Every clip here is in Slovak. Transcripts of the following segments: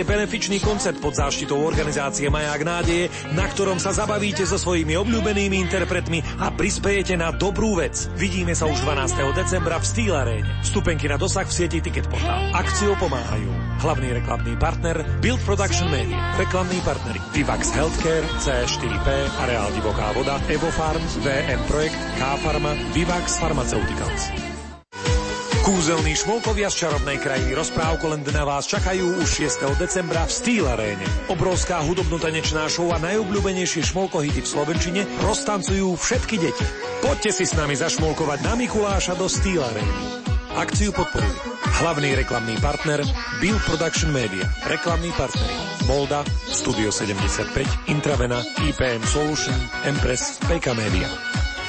je benefičný koncert pod záštitou organizácie Maják nádeje, na ktorom sa zabavíte so svojimi obľúbenými interpretmi a prispejete na dobrú vec. Vidíme sa už 12. decembra v Steel Arene. Vstupenky na dosah v sieti Ticket Portal. Akciu pomáhajú. Hlavný reklamný partner Build Production Media. Reklamní partneri Vivax Healthcare, C4P, Areál Divoká voda, Evo Farm, VM Projekt, K-Pharma, Vivax Pharmaceuticals. Kúzelní šmolkovia z čarovnej krajiny rozprávko len na vás čakajú už 6. decembra v Steel Aréne. Obrovská hudobno-tanečná show a najobľúbenejšie šmolkohity v Slovenčine roztancujú všetky deti. Poďte si s nami zašmolkovať na Mikuláša do Steel Arény. Akciu podporujú. Hlavný reklamný partner Bill Production Media. Reklamný partner Molda, Studio 75, Intravena, IPM Solution, Empress, PK Media.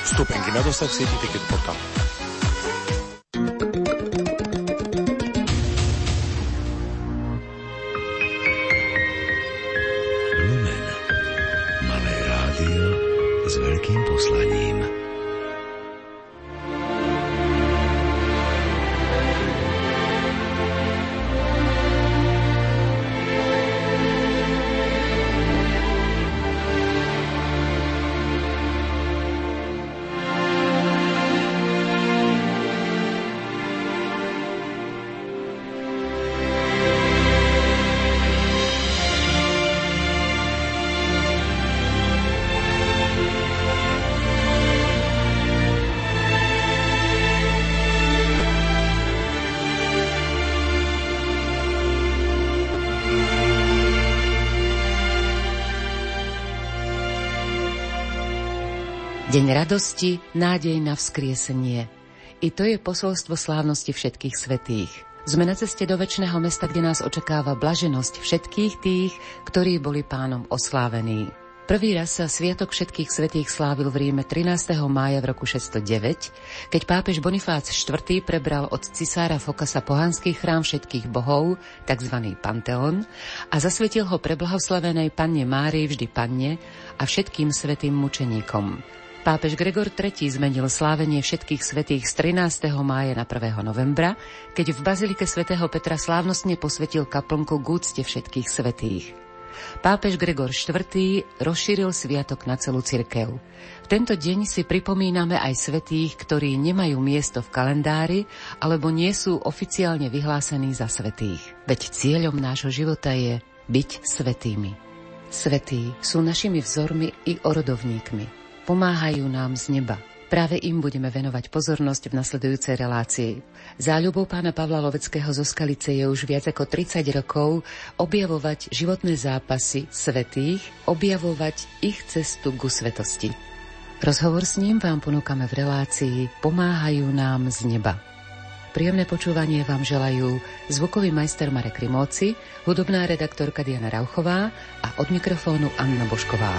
Vstupenky na dosah sieti Ticket Portal. Deň radosti, nádej na vzkriesenie. I to je posolstvo slávnosti všetkých svetých. Sme na ceste do väčšného mesta, kde nás očakáva blaženosť všetkých tých, ktorí boli pánom oslávení. Prvý raz sa Sviatok všetkých svetých slávil v Ríme 13. mája v roku 609, keď pápež Bonifác IV. prebral od cisára Fokasa pohanský chrám všetkých bohov, tzv. Panteón, a zasvetil ho pre blahoslavenej panne Márii vždy panne a všetkým svetým mučeníkom. Pápež Gregor III zmenil slávenie všetkých svetých z 13. mája na 1. novembra, keď v Bazilike svätého Petra slávnostne posvetil kaplnku k úcte všetkých svetých. Pápež Gregor IV. rozšíril sviatok na celú cirkev. V tento deň si pripomíname aj svetých, ktorí nemajú miesto v kalendári alebo nie sú oficiálne vyhlásení za svetých. Veď cieľom nášho života je byť svetými. Svetí sú našimi vzormi i orodovníkmi pomáhajú nám z neba. Práve im budeme venovať pozornosť v nasledujúcej relácii. Záľubou pána Pavla Loveckého zo Skalice je už viac ako 30 rokov objavovať životné zápasy svetých, objavovať ich cestu ku svetosti. Rozhovor s ním vám ponúkame v relácii Pomáhajú nám z neba. Príjemné počúvanie vám želajú zvukový majster Marek Rimóci, hudobná redaktorka Diana Rauchová a od mikrofónu Anna Bošková.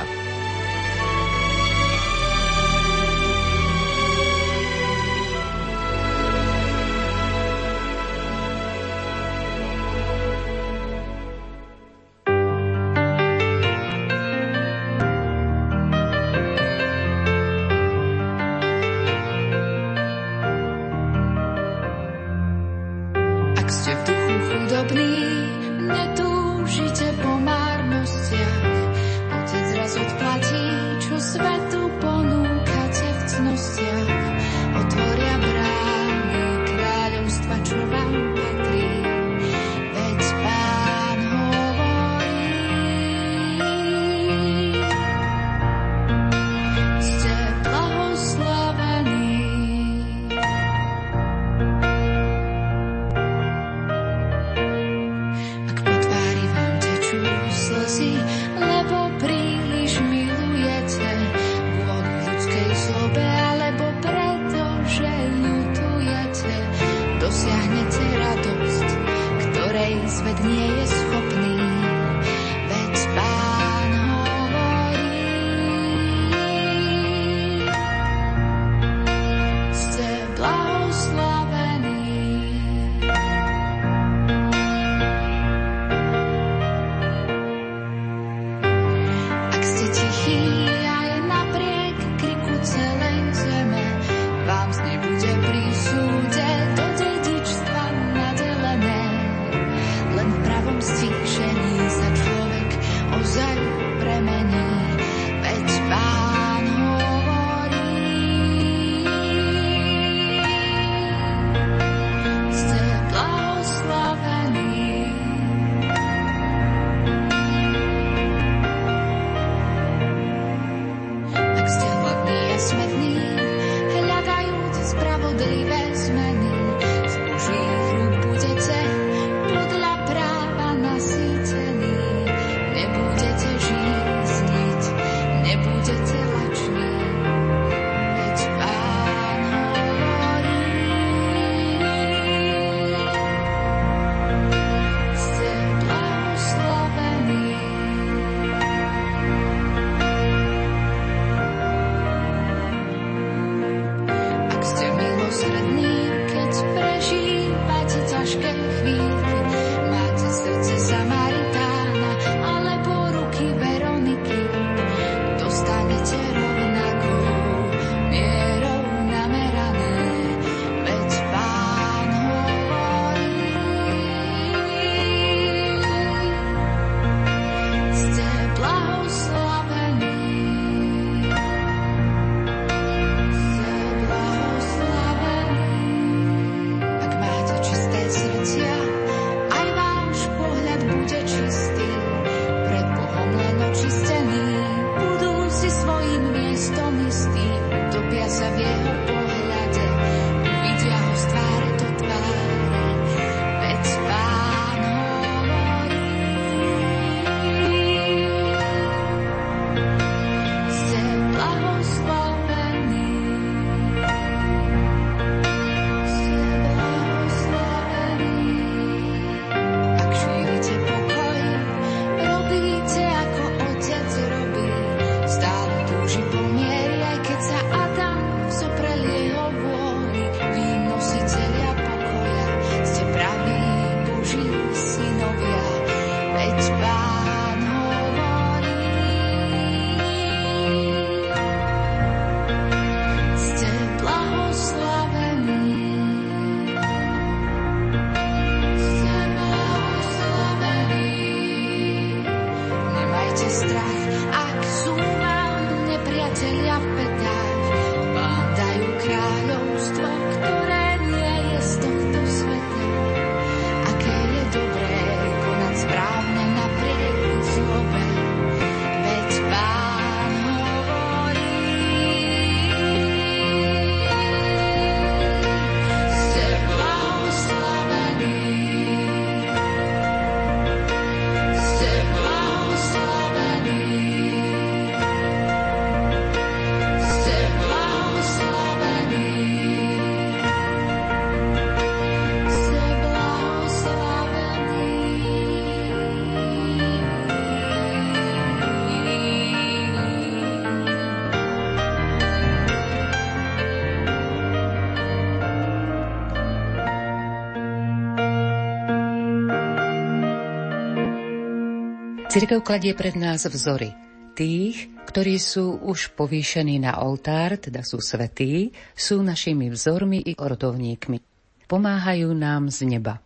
Cirkev kladie pred nás vzory. Tých, ktorí sú už povýšení na oltár, teda sú svetí, sú našimi vzormi i ordovníkmi. Pomáhajú nám z neba.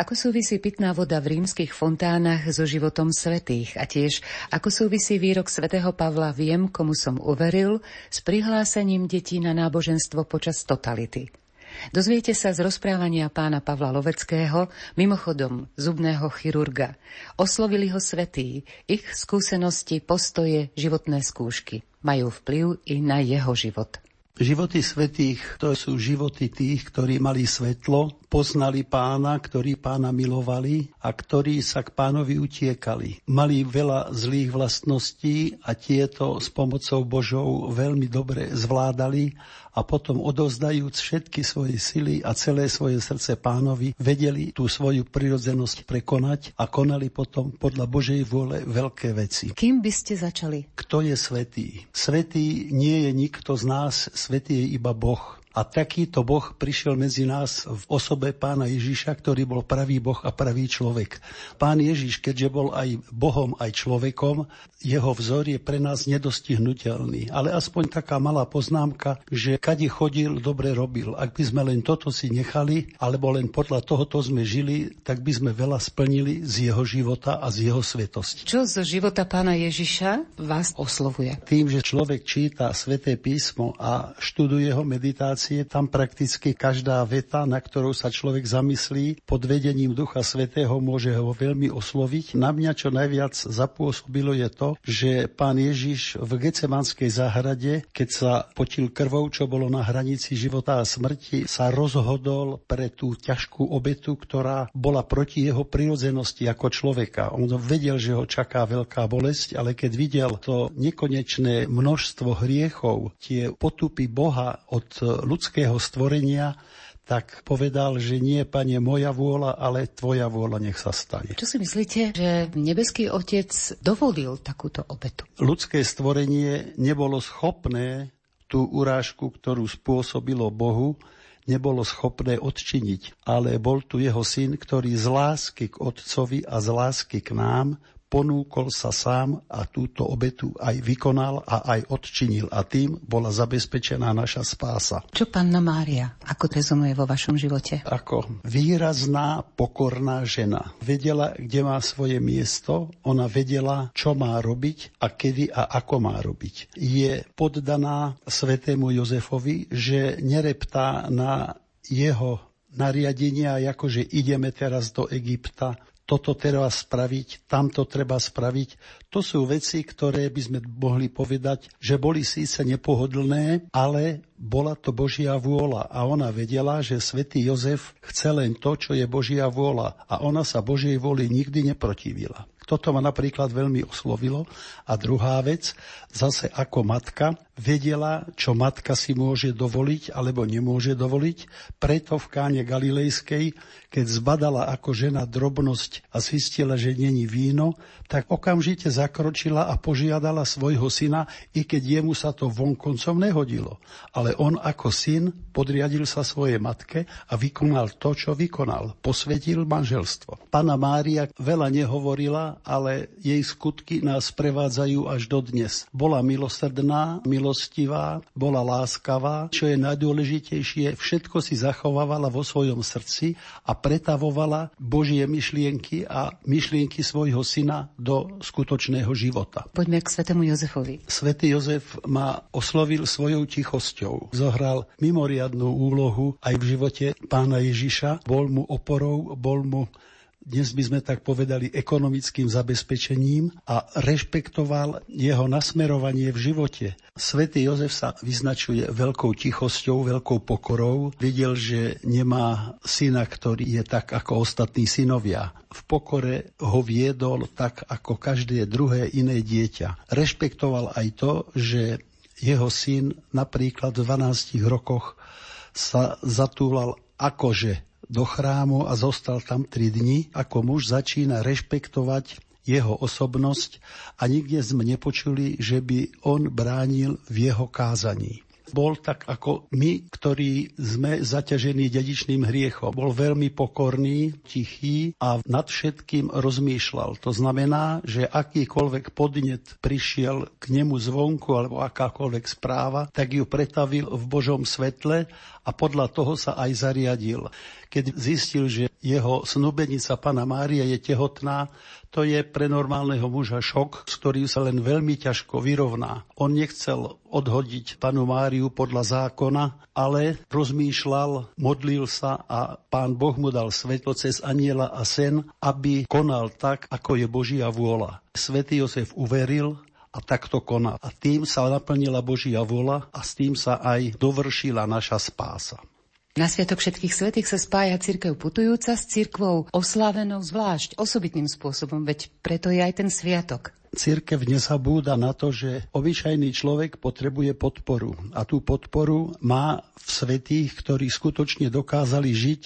Ako súvisí pitná voda v rímskych fontánach so životom svetých a tiež ako súvisí výrok svätého Pavla Viem, komu som uveril, s prihlásením detí na náboženstvo počas totality. Dozviete sa z rozprávania pána Pavla Loveckého, mimochodom zubného chirurga. Oslovili ho svetí, ich skúsenosti, postoje, životné skúšky. Majú vplyv i na jeho život. Životy svetých to sú životy tých, ktorí mali svetlo, poznali pána, ktorí pána milovali a ktorí sa k pánovi utiekali. Mali veľa zlých vlastností a tieto s pomocou Božou veľmi dobre zvládali a potom odozdajúc všetky svoje sily a celé svoje srdce pánovi, vedeli tú svoju prirodzenosť prekonať a konali potom podľa Božej vôle veľké veci. Kým by ste začali? Kto je svetý? Svetý nie je nikto z nás, svetý je iba Boh. A takýto Boh prišiel medzi nás v osobe pána Ježiša, ktorý bol pravý Boh a pravý človek. Pán Ježiš, keďže bol aj Bohom, aj človekom, jeho vzor je pre nás nedostihnutelný. Ale aspoň taká malá poznámka, že kade chodil, dobre robil. Ak by sme len toto si nechali, alebo len podľa tohoto sme žili, tak by sme veľa splnili z jeho života a z jeho svetosti. Čo zo života pána Ježiša vás oslovuje? Tým, že človek číta sväté písmo a študuje ho meditáciu, meditácie, tam prakticky každá veta, na ktorou sa človek zamyslí, pod vedením Ducha Svetého môže ho veľmi osloviť. Na mňa čo najviac zapôsobilo je to, že pán Ježiš v Gecemanskej záhrade, keď sa potil krvou, čo bolo na hranici života a smrti, sa rozhodol pre tú ťažkú obetu, ktorá bola proti jeho prirodzenosti ako človeka. On vedel, že ho čaká veľká bolesť, ale keď videl to nekonečné množstvo hriechov, tie potupy Boha od ľudského stvorenia, tak povedal, že nie, pane, moja vôľa, ale tvoja vôľa nech sa stane. Čo si myslíte, že nebeský otec dovolil takúto obetu? Ľudské stvorenie nebolo schopné tú urážku, ktorú spôsobilo Bohu, nebolo schopné odčiniť, ale bol tu jeho syn, ktorý z lásky k otcovi a z lásky k nám ponúkol sa sám a túto obetu aj vykonal a aj odčinil a tým bola zabezpečená naša spása. Čo panna Mária, ako rezonuje vo vašom živote? Ako výrazná, pokorná žena. Vedela, kde má svoje miesto, ona vedela, čo má robiť a kedy a ako má robiť. Je poddaná svetému Jozefovi, že nereptá na jeho nariadenia, akože ideme teraz do Egypta, toto treba spraviť, tamto treba spraviť. To sú veci, ktoré by sme mohli povedať, že boli síce nepohodlné, ale bola to Božia vôľa a ona vedela, že svätý Jozef chce len to, čo je Božia vôľa a ona sa Božej vôli nikdy neprotivila. Toto ma napríklad veľmi oslovilo. A druhá vec, zase ako matka, vedela, čo matka si môže dovoliť alebo nemôže dovoliť. Preto v káne Galilejskej, keď zbadala ako žena drobnosť a zistila, že není víno, tak okamžite zakročila a požiadala svojho syna, i keď jemu sa to vonkoncom nehodilo. Ale on ako syn podriadil sa svojej matke a vykonal to, čo vykonal. Posvetil manželstvo. Pana Mária veľa nehovorila, ale jej skutky nás prevádzajú až do dnes. Bola milosrdná, milostivá, bola láskavá, čo je najdôležitejšie, všetko si zachovávala vo svojom srdci a pretavovala Božie myšlienky a myšlienky svojho syna do skutočného života. Poďme k svetému Jozefovi. Svetý Jozef ma oslovil svojou tichosťou. Zohral mimoriadnú úlohu aj v živote pána Ježiša. Bol mu oporou, bol mu dnes by sme tak povedali ekonomickým zabezpečením a rešpektoval jeho nasmerovanie v živote. Svetý Jozef sa vyznačuje veľkou tichosťou, veľkou pokorou. Videl, že nemá syna, ktorý je tak ako ostatní synovia. V pokore ho viedol tak ako každé druhé iné dieťa. Rešpektoval aj to, že jeho syn napríklad v 12 rokoch sa zatúlal akože do chrámu a zostal tam tri dni. Ako muž začína rešpektovať jeho osobnosť a nikde sme nepočuli, že by on bránil v jeho kázaní bol tak ako my, ktorí sme zaťažení dedičným hriechom. Bol veľmi pokorný, tichý a nad všetkým rozmýšľal. To znamená, že akýkoľvek podnet prišiel k nemu zvonku alebo akákoľvek správa, tak ju pretavil v Božom svetle a podľa toho sa aj zariadil. Keď zistil, že jeho snúbenica Pana Mária je tehotná, to je pre normálneho muža šok, s ktorým sa len veľmi ťažko vyrovná. On nechcel odhodiť panu Máriu podľa zákona, ale rozmýšľal, modlil sa a pán Boh mu dal svetlo cez aniela a sen, aby konal tak, ako je Božia vôľa. Svetý Jozef uveril, a takto konal. A tým sa naplnila Božia vola a s tým sa aj dovršila naša spása. Na Sviatok všetkých svetých sa spája církev putujúca s církvou oslávenou zvlášť osobitným spôsobom, veď preto je aj ten sviatok. Církev nezabúda na to, že obyčajný človek potrebuje podporu. A tú podporu má v svetých, ktorí skutočne dokázali žiť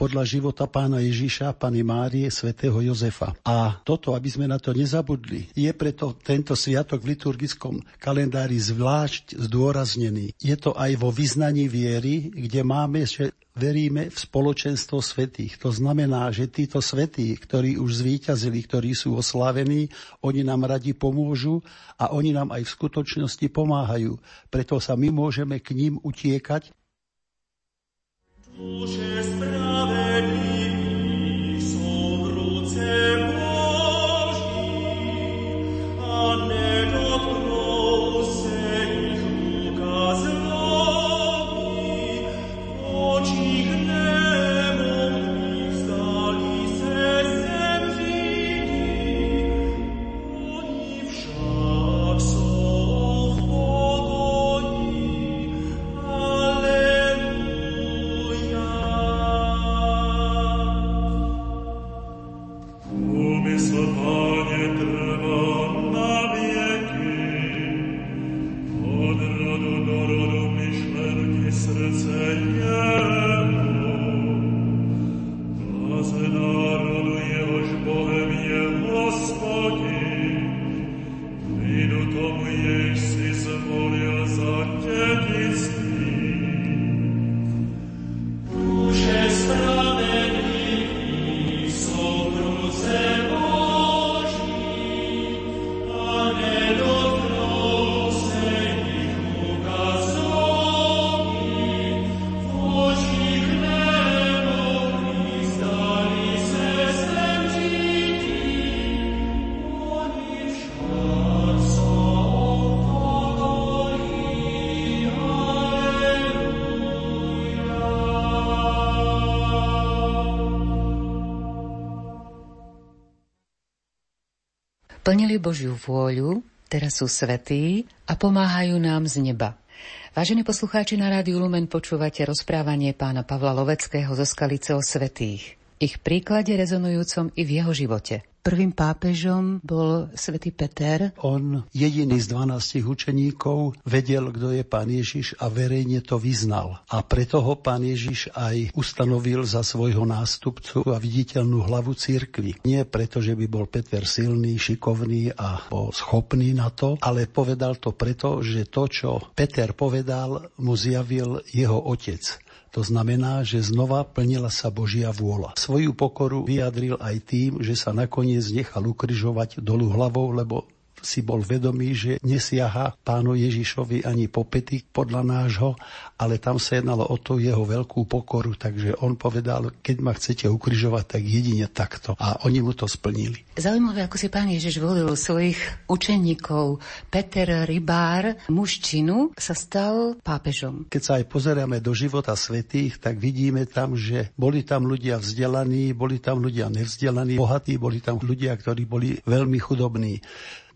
podľa života pána Ježiša, pani Márie, svätého Jozefa. A toto, aby sme na to nezabudli, je preto tento sviatok v liturgickom kalendári zvlášť zdôraznený. Je to aj vo vyznaní viery, kde máme, že veríme v spoločenstvo svetých. To znamená, že títo svetí, ktorí už zvíťazili, ktorí sú oslávení, oni nám radi pomôžu a oni nám aj v skutočnosti pomáhajú. Preto sa my môžeme k ním utiekať Duše spravedlivých Plnili Božiu vôľu, teraz sú svetí a pomáhajú nám z neba. Vážení poslucháči na Rádiu Lumen počúvate rozprávanie pána Pavla Loveckého zo Skalice o svetých. Ich príklade rezonujúcom i v jeho živote. Prvým pápežom bol svätý Peter. On jediný z 12 učeníkov vedel, kto je pán Ježiš a verejne to vyznal. A preto ho pán Ježiš aj ustanovil za svojho nástupcu a viditeľnú hlavu církvy. Nie preto, že by bol Peter silný, šikovný a bol schopný na to, ale povedal to preto, že to, čo Peter povedal, mu zjavil jeho otec To znamená, že znova plnila sa Božia vôľa. Svoju pokoru vyjadril aj tým, že sa nakoniec nechal ukryžovať dolu hlavou, lebo si bol vedomý, že nesiaha pánu Ježišovi ani po pety podľa nášho, ale tam sa jednalo o to jeho veľkú pokoru, takže on povedal, keď ma chcete ukrižovať, tak jedine takto. A oni mu to splnili. Zaujímavé, ako si pán Ježiš volil svojich učeníkov. Peter Rybár, mužčinu, sa stal pápežom. Keď sa aj pozeráme do života svetých, tak vidíme tam, že boli tam ľudia vzdelaní, boli tam ľudia nevzdelaní, bohatí, boli tam ľudia, ktorí boli veľmi chudobní.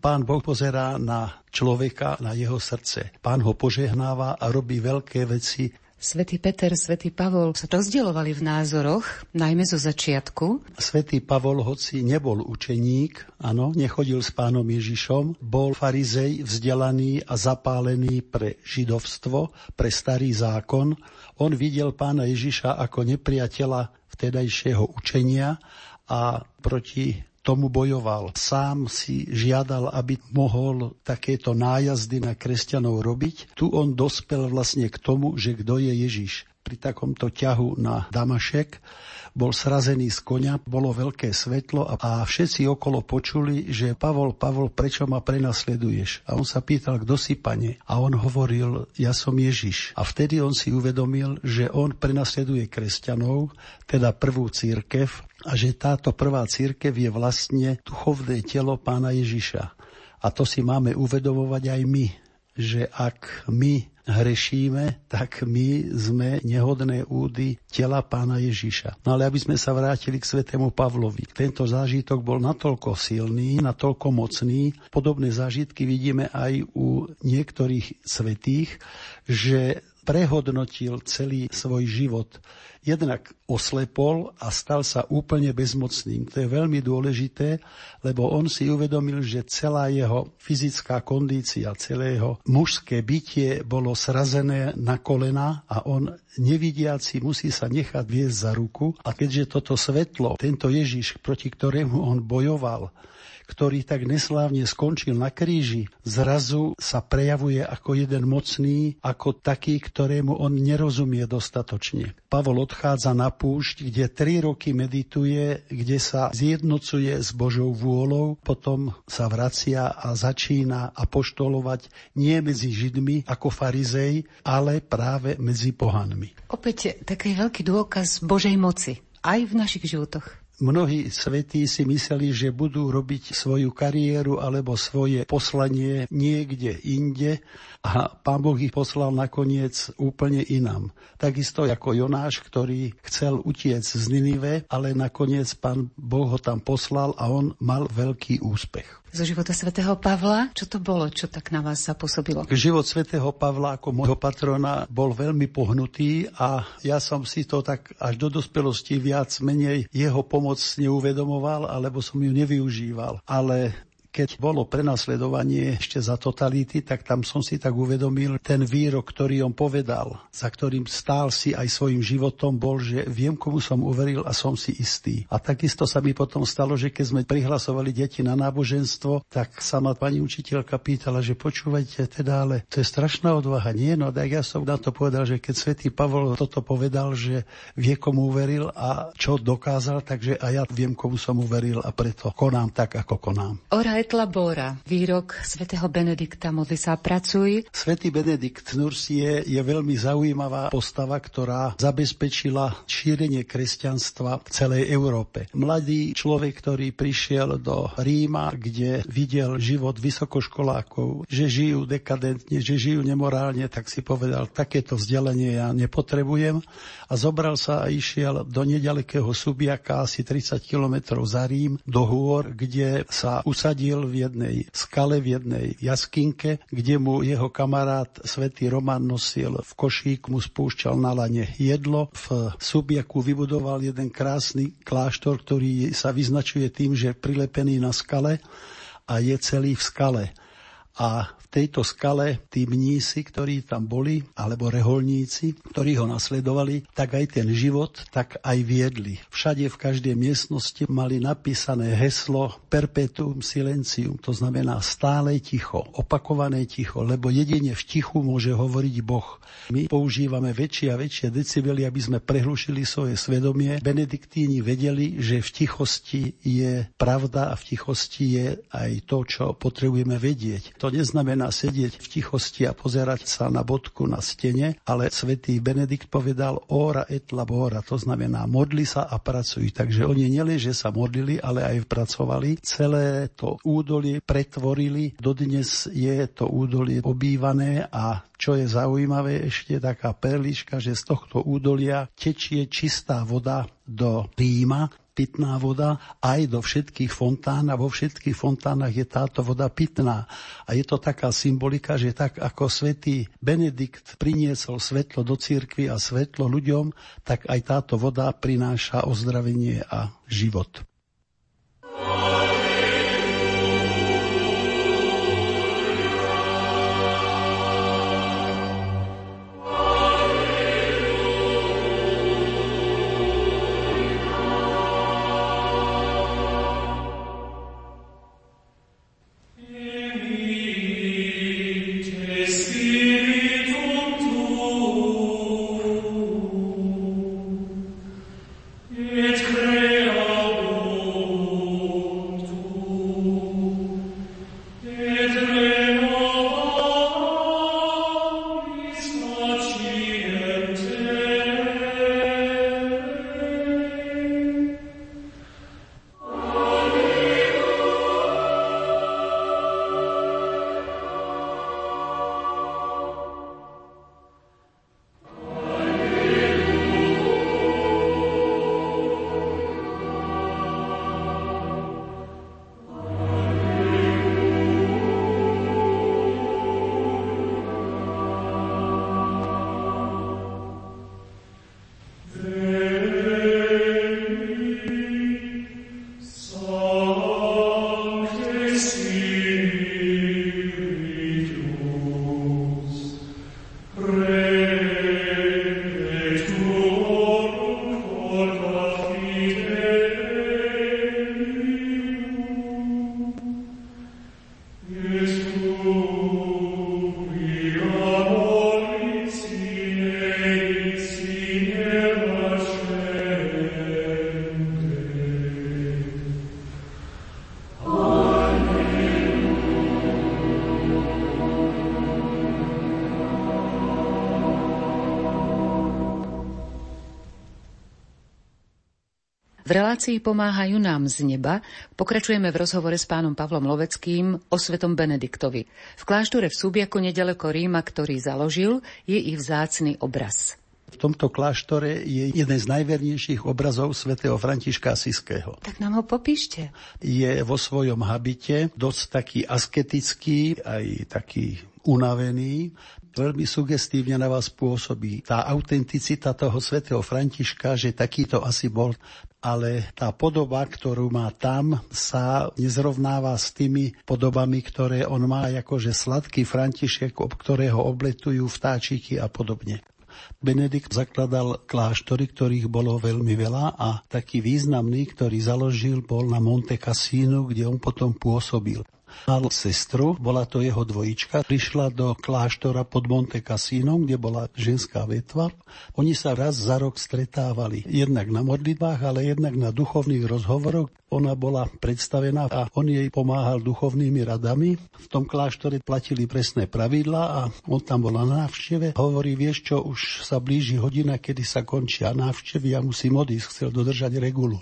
Pán Boh pozerá na človeka, na jeho srdce. Pán ho požehnáva a robí veľké veci Svetý Peter, Svetý Pavol sa rozdielovali v názoroch, najmä zo začiatku. Svetý Pavol, hoci nebol učeník, áno, nechodil s pánom Ježišom, bol farizej, vzdelaný a zapálený pre židovstvo, pre starý zákon. On videl pána Ježiša ako nepriateľa vtedajšieho učenia a proti tomu bojoval. Sám si žiadal, aby mohol takéto nájazdy na kresťanov robiť. Tu on dospel vlastne k tomu, že kto je Ježiš. Pri takomto ťahu na Damašek bol srazený z konia, bolo veľké svetlo a všetci okolo počuli, že Pavol, Pavol, prečo ma prenasleduješ? A on sa pýtal, kto si, pane? A on hovoril, ja som Ježiš. A vtedy on si uvedomil, že on prenasleduje kresťanov, teda prvú církev, a že táto prvá církev je vlastne duchovné telo pána Ježiša. A to si máme uvedomovať aj my, že ak my hrešíme, tak my sme nehodné údy tela pána Ježiša. No ale aby sme sa vrátili k svetému Pavlovi. Tento zážitok bol natoľko silný, natoľko mocný. Podobné zážitky vidíme aj u niektorých svetých, že prehodnotil celý svoj život jednak oslepol a stal sa úplne bezmocným. To je veľmi dôležité, lebo on si uvedomil, že celá jeho fyzická kondícia, celé jeho mužské bytie bolo srazené na kolena a on nevidiaci musí sa nechať viesť za ruku. A keďže toto svetlo, tento Ježiš, proti ktorému on bojoval, ktorý tak neslávne skončil na kríži, zrazu sa prejavuje ako jeden mocný, ako taký, ktorému on nerozumie dostatočne. Pavol odchádza na púšť, kde tri roky medituje, kde sa zjednocuje s Božou vôľou, potom sa vracia a začína apoštolovať nie medzi Židmi ako farizej, ale práve medzi pohanmi. Opäť taký veľký dôkaz Božej moci aj v našich životoch. Mnohí svetí si mysleli, že budú robiť svoju kariéru alebo svoje poslanie niekde inde a pán Boh ich poslal nakoniec úplne inám. Takisto ako Jonáš, ktorý chcel utiec z Ninive, ale nakoniec pán Boh ho tam poslal a on mal veľký úspech zo života svätého Pavla. Čo to bolo, čo tak na vás zapôsobilo? Život svätého Pavla ako môjho patrona bol veľmi pohnutý a ja som si to tak až do dospelosti viac menej jeho pomoc neuvedomoval, alebo som ju nevyužíval. Ale keď bolo prenasledovanie ešte za totality, tak tam som si tak uvedomil ten výrok, ktorý on povedal, za ktorým stál si aj svojim životom, bol, že viem, komu som uveril a som si istý. A takisto sa mi potom stalo, že keď sme prihlasovali deti na náboženstvo, tak sa ma pani učiteľka pýtala, že počúvajte teda, ale to je strašná odvaha. Nie, no tak ja som na to povedal, že keď svätý Pavol toto povedal, že vie, komu uveril a čo dokázal, takže aj ja viem, komu som uveril a preto konám tak, ako konám. Ora et labora, výrok svätého Benedikta, modli sa a pracuj. Svetý Benedikt Nursie je veľmi zaujímavá postava, ktorá zabezpečila šírenie kresťanstva v celej Európe. Mladý človek, ktorý prišiel do Ríma, kde videl život vysokoškolákov, že žijú dekadentne, že žijú nemorálne, tak si povedal, takéto vzdelanie ja nepotrebujem a zobral sa a išiel do nedalekého Subiaka, asi 30 kilometrov za Rím, do hôr, kde sa usadil žil v jednej skale, v jednej jaskinke, kde mu jeho kamarát svätý Roman nosil v košík, mu spúšťal na lane jedlo. V Subiaku vybudoval jeden krásny kláštor, ktorý sa vyznačuje tým, že je prilepený na skale a je celý v skale. A tejto skale tí mnísi, ktorí tam boli, alebo reholníci, ktorí ho nasledovali, tak aj ten život, tak aj viedli. Všade v každej miestnosti mali napísané heslo perpetuum silencium, to znamená stále ticho, opakované ticho, lebo jedine v tichu môže hovoriť Boh. My používame väčšie a väčšie decibely, aby sme prehlušili svoje svedomie. Benediktíni vedeli, že v tichosti je pravda a v tichosti je aj to, čo potrebujeme vedieť. To neznamená sedieť v tichosti a pozerať sa na bodku na stene, ale svätý Benedikt povedal ora et labora, to znamená modli sa a pracuj. Takže oni nielen, že sa modlili, ale aj pracovali. Celé to údolie pretvorili. Dodnes je to údolie obývané a čo je zaujímavé ešte taká perliška, že z tohto údolia tečie čistá voda do Ríma, pitná voda aj do všetkých fontán a vo všetkých fontánach je táto voda pitná. A je to taká symbolika, že tak ako svätý Benedikt priniesol svetlo do cirkvi a svetlo ľuďom, tak aj táto voda prináša ozdravenie a život. Relácii Pomáhajú nám z neba pokračujeme v rozhovore s pánom Pavlom Loveckým o svetom Benediktovi. V kláštore v Súbiaku nedaleko Ríma, ktorý založil, je ich vzácny obraz. V tomto kláštore je jeden z najvernejších obrazov svätého Františka Asiského. Tak nám ho popíšte. Je vo svojom habite dosť taký asketický, aj taký unavený veľmi sugestívne na vás pôsobí. Tá autenticita toho svätého Františka, že takýto asi bol, ale tá podoba, ktorú má tam, sa nezrovnáva s tými podobami, ktoré on má akože sladký František, ob ktorého obletujú vtáčiky a podobne. Benedikt zakladal kláštory, ktorých bolo veľmi veľa a taký významný, ktorý založil, bol na Monte Cassino, kde on potom pôsobil. Mal sestru, bola to jeho dvojička, prišla do kláštora pod Monte Cassino, kde bola ženská vetva. Oni sa raz za rok stretávali, jednak na modlitbách, ale jednak na duchovných rozhovoroch. Ona bola predstavená a on jej pomáhal duchovnými radami. V tom kláštore platili presné pravidlá a on tam bol na návšteve. Hovorí, vieš čo, už sa blíži hodina, kedy sa končia návštevy, ja musím odísť, chcel dodržať regulu.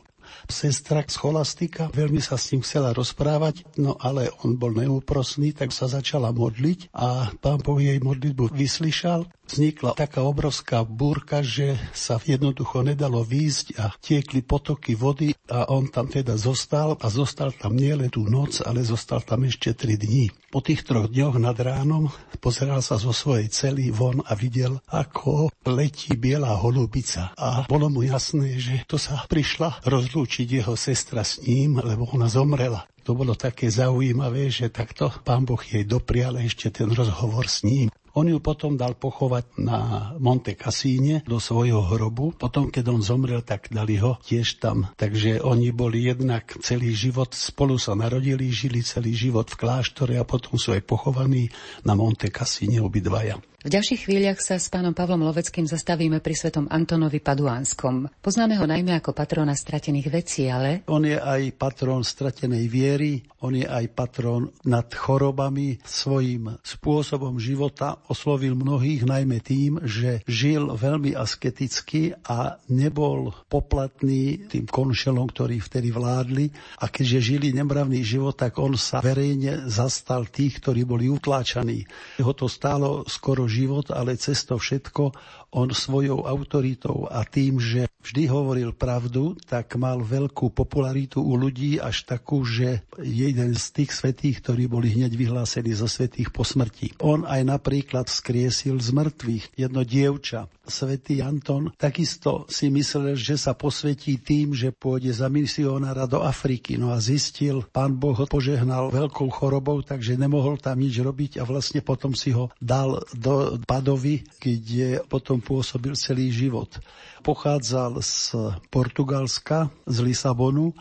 Sestra scholastika veľmi sa s ním chcela rozprávať, no ale on bol neúprosný, tak sa začala modliť a pán Boh jej modlitbu vyslyšal. Vznikla taká obrovská búrka, že sa jednoducho nedalo výjsť a tiekli potoky vody a on tam teda zostal a zostal tam nielen tú noc, ale zostal tam ešte tri dní. Po tých troch dňoch nad ránom pozeral sa zo svojej cely von a videl, ako letí biela holubica. A bolo mu jasné, že to sa prišla rozlúčiť jeho sestra s ním, lebo ona zomrela. To bolo také zaujímavé, že takto pán Boh jej doprial ešte ten rozhovor s ním. On ju potom dal pochovať na Monte Cassine do svojho hrobu. Potom, keď on zomrel, tak dali ho tiež tam. Takže oni boli jednak celý život, spolu sa narodili, žili celý život v kláštore a potom sú aj pochovaní na Monte Cassine obidvaja. V ďalších chvíľach sa s pánom Pavlom Loveckým zastavíme pri svetom Antonovi Paduánskom. Poznáme ho najmä ako patrona stratených vecí, ale... On je aj patrón stratenej viery, on je aj patrón nad chorobami. Svojím spôsobom života oslovil mnohých najmä tým, že žil veľmi asketicky a nebol poplatný tým konšelom, ktorí vtedy vládli. A keďže žili nemravný život, tak on sa verejne zastal tých, ktorí boli utláčaní. Ho to stálo skoro život, ale cez to všetko on svojou autoritou a tým, že vždy hovoril pravdu, tak mal veľkú popularitu u ľudí až takú, že jeden z tých svetých, ktorí boli hneď vyhlásení zo svetých po smrti. On aj napríklad skriesil z mŕtvych jedno dievča, svätý Anton, takisto si myslel, že sa posvetí tým, že pôjde za misionára do Afriky. No a zistil, pán Boh ho požehnal veľkou chorobou, takže nemohol tam nič robiť a vlastne potom si ho dal do Padovy, kde potom pôsobil celý život. Pochádzal z Portugalska, z Lisabonu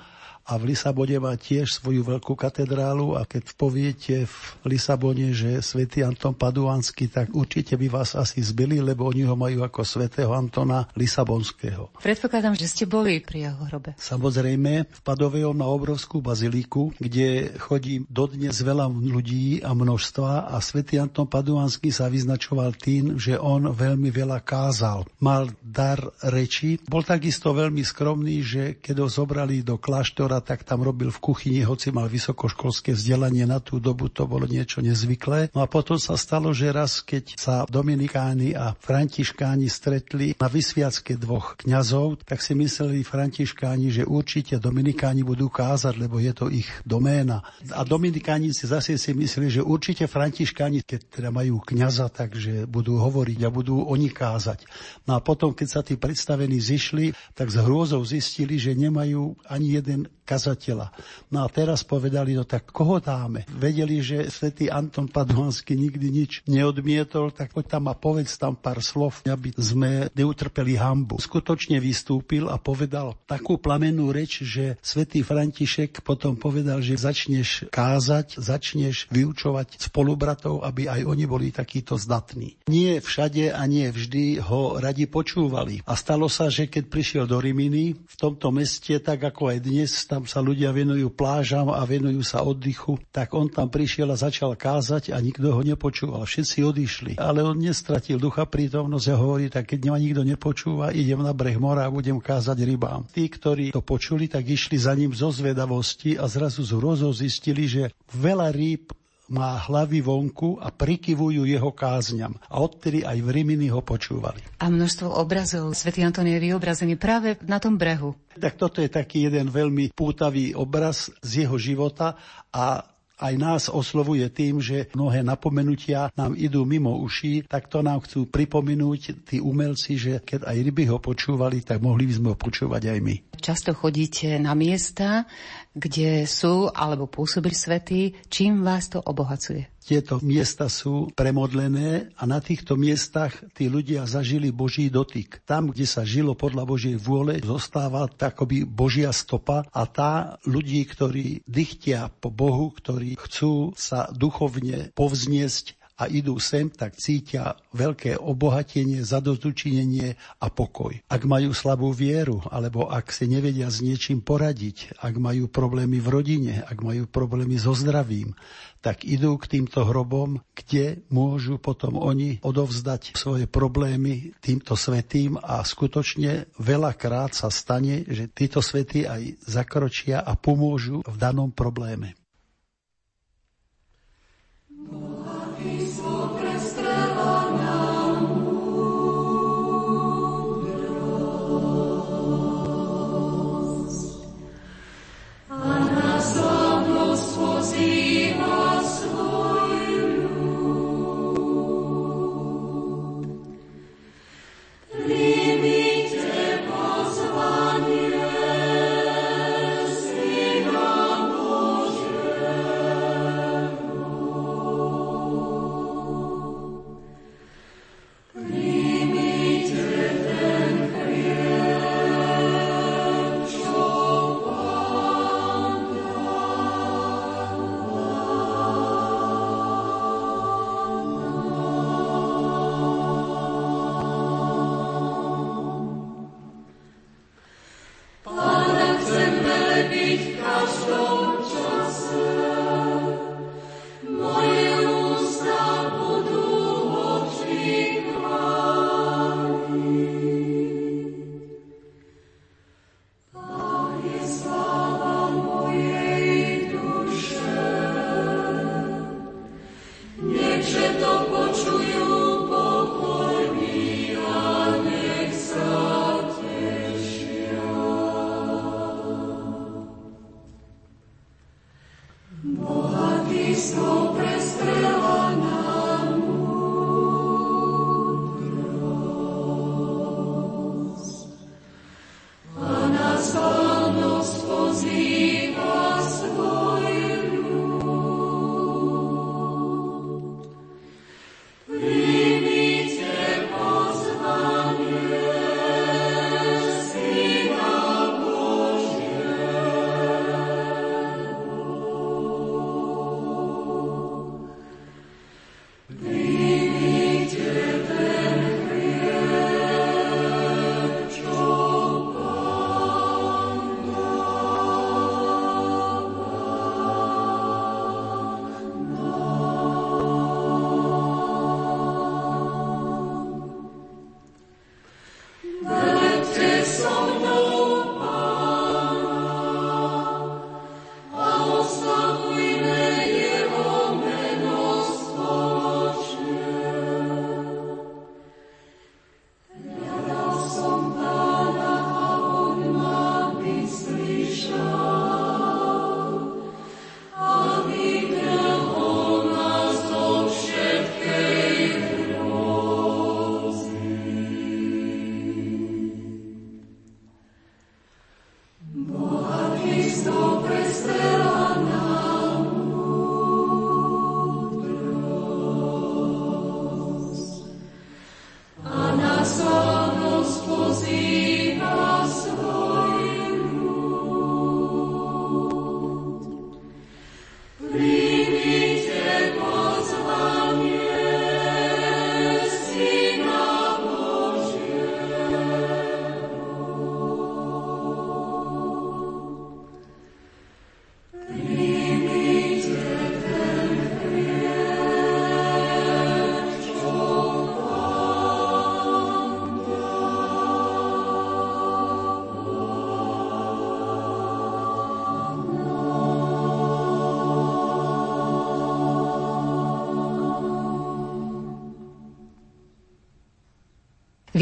a v Lisabone má tiež svoju veľkú katedrálu a keď poviete v Lisabone, že svätý Anton Paduánsky, tak určite by vás asi zbili, lebo oni ho majú ako svätého Antona Lisabonského. Predpokladám, že ste boli pri jeho hrobe. Samozrejme, v Padove on má obrovskú baziliku, kde chodí dodnes veľa ľudí a množstva a svätý Anton Paduánsky sa vyznačoval tým, že on veľmi veľa kázal. Mal dar reči, bol takisto veľmi skromný, že keď ho zobrali do kláštora doktora, tak tam robil v kuchyni, hoci mal vysokoškolské vzdelanie na tú dobu, to bolo niečo nezvyklé. No a potom sa stalo, že raz, keď sa Dominikáni a Františkáni stretli na vysviacke dvoch kňazov, tak si mysleli Františkáni, že určite Dominikáni budú kázať, lebo je to ich doména. A Dominikáni si zase si mysleli, že určite Františkáni, keď teda majú kňaza, takže budú hovoriť a budú oni kázať. No a potom, keď sa tí predstavení zišli, tak s hrôzou zistili, že nemajú ani jeden kazateľa. No a teraz povedali, no tak koho dáme? Vedeli, že svätý Anton Paduánsky nikdy nič neodmietol, tak poď tam a povedz tam pár slov, aby sme neutrpeli hambu. Skutočne vystúpil a povedal takú plamenú reč, že svätý František potom povedal, že začneš kázať, začneš vyučovať spolubratov, aby aj oni boli takíto zdatní. Nie všade a nie vždy ho radi počúvali. A stalo sa, že keď prišiel do Riminy, v tomto meste, tak ako aj dnes, tam sa ľudia venujú plážam a venujú sa oddychu, tak on tam prišiel a začal kázať a nikto ho nepočúval. Všetci odišli. Ale on nestratil ducha prítomnosť a hovorí, tak keď ma nikto nepočúva, idem na breh mora a budem kázať rybám. Tí, ktorí to počuli, tak išli za ním zo zvedavosti a zrazu z hrozou zistili, že veľa rýb má hlavy vonku a prikyvujú jeho kázňam. A odtedy aj v Rimini ho počúvali. A množstvo obrazov. Svetý Anton je vyobrazený práve na tom brehu. Tak toto je taký jeden veľmi pútavý obraz z jeho života a aj nás oslovuje tým, že mnohé napomenutia nám idú mimo uší, tak to nám chcú pripomenúť tí umelci, že keď aj ryby ho počúvali, tak mohli by sme ho počúvať aj my. Často chodíte na miesta, kde sú alebo pôsobili svety, čím vás to obohacuje? Tieto miesta sú premodlené a na týchto miestach tí ľudia zažili Boží dotyk. Tam, kde sa žilo podľa Božej vôle, zostáva takoby Božia stopa a tá ľudí, ktorí dychtia po Bohu, ktorí chcú sa duchovne povzniesť a idú sem, tak cítia veľké obohatenie, zadozučinenie a pokoj. Ak majú slabú vieru, alebo ak si nevedia s niečím poradiť, ak majú problémy v rodine, ak majú problémy so zdravím, tak idú k týmto hrobom, kde môžu potom oni odovzdať svoje problémy týmto svetým a skutočne veľakrát sa stane, že títo svety aj zakročia a pomôžu v danom probléme.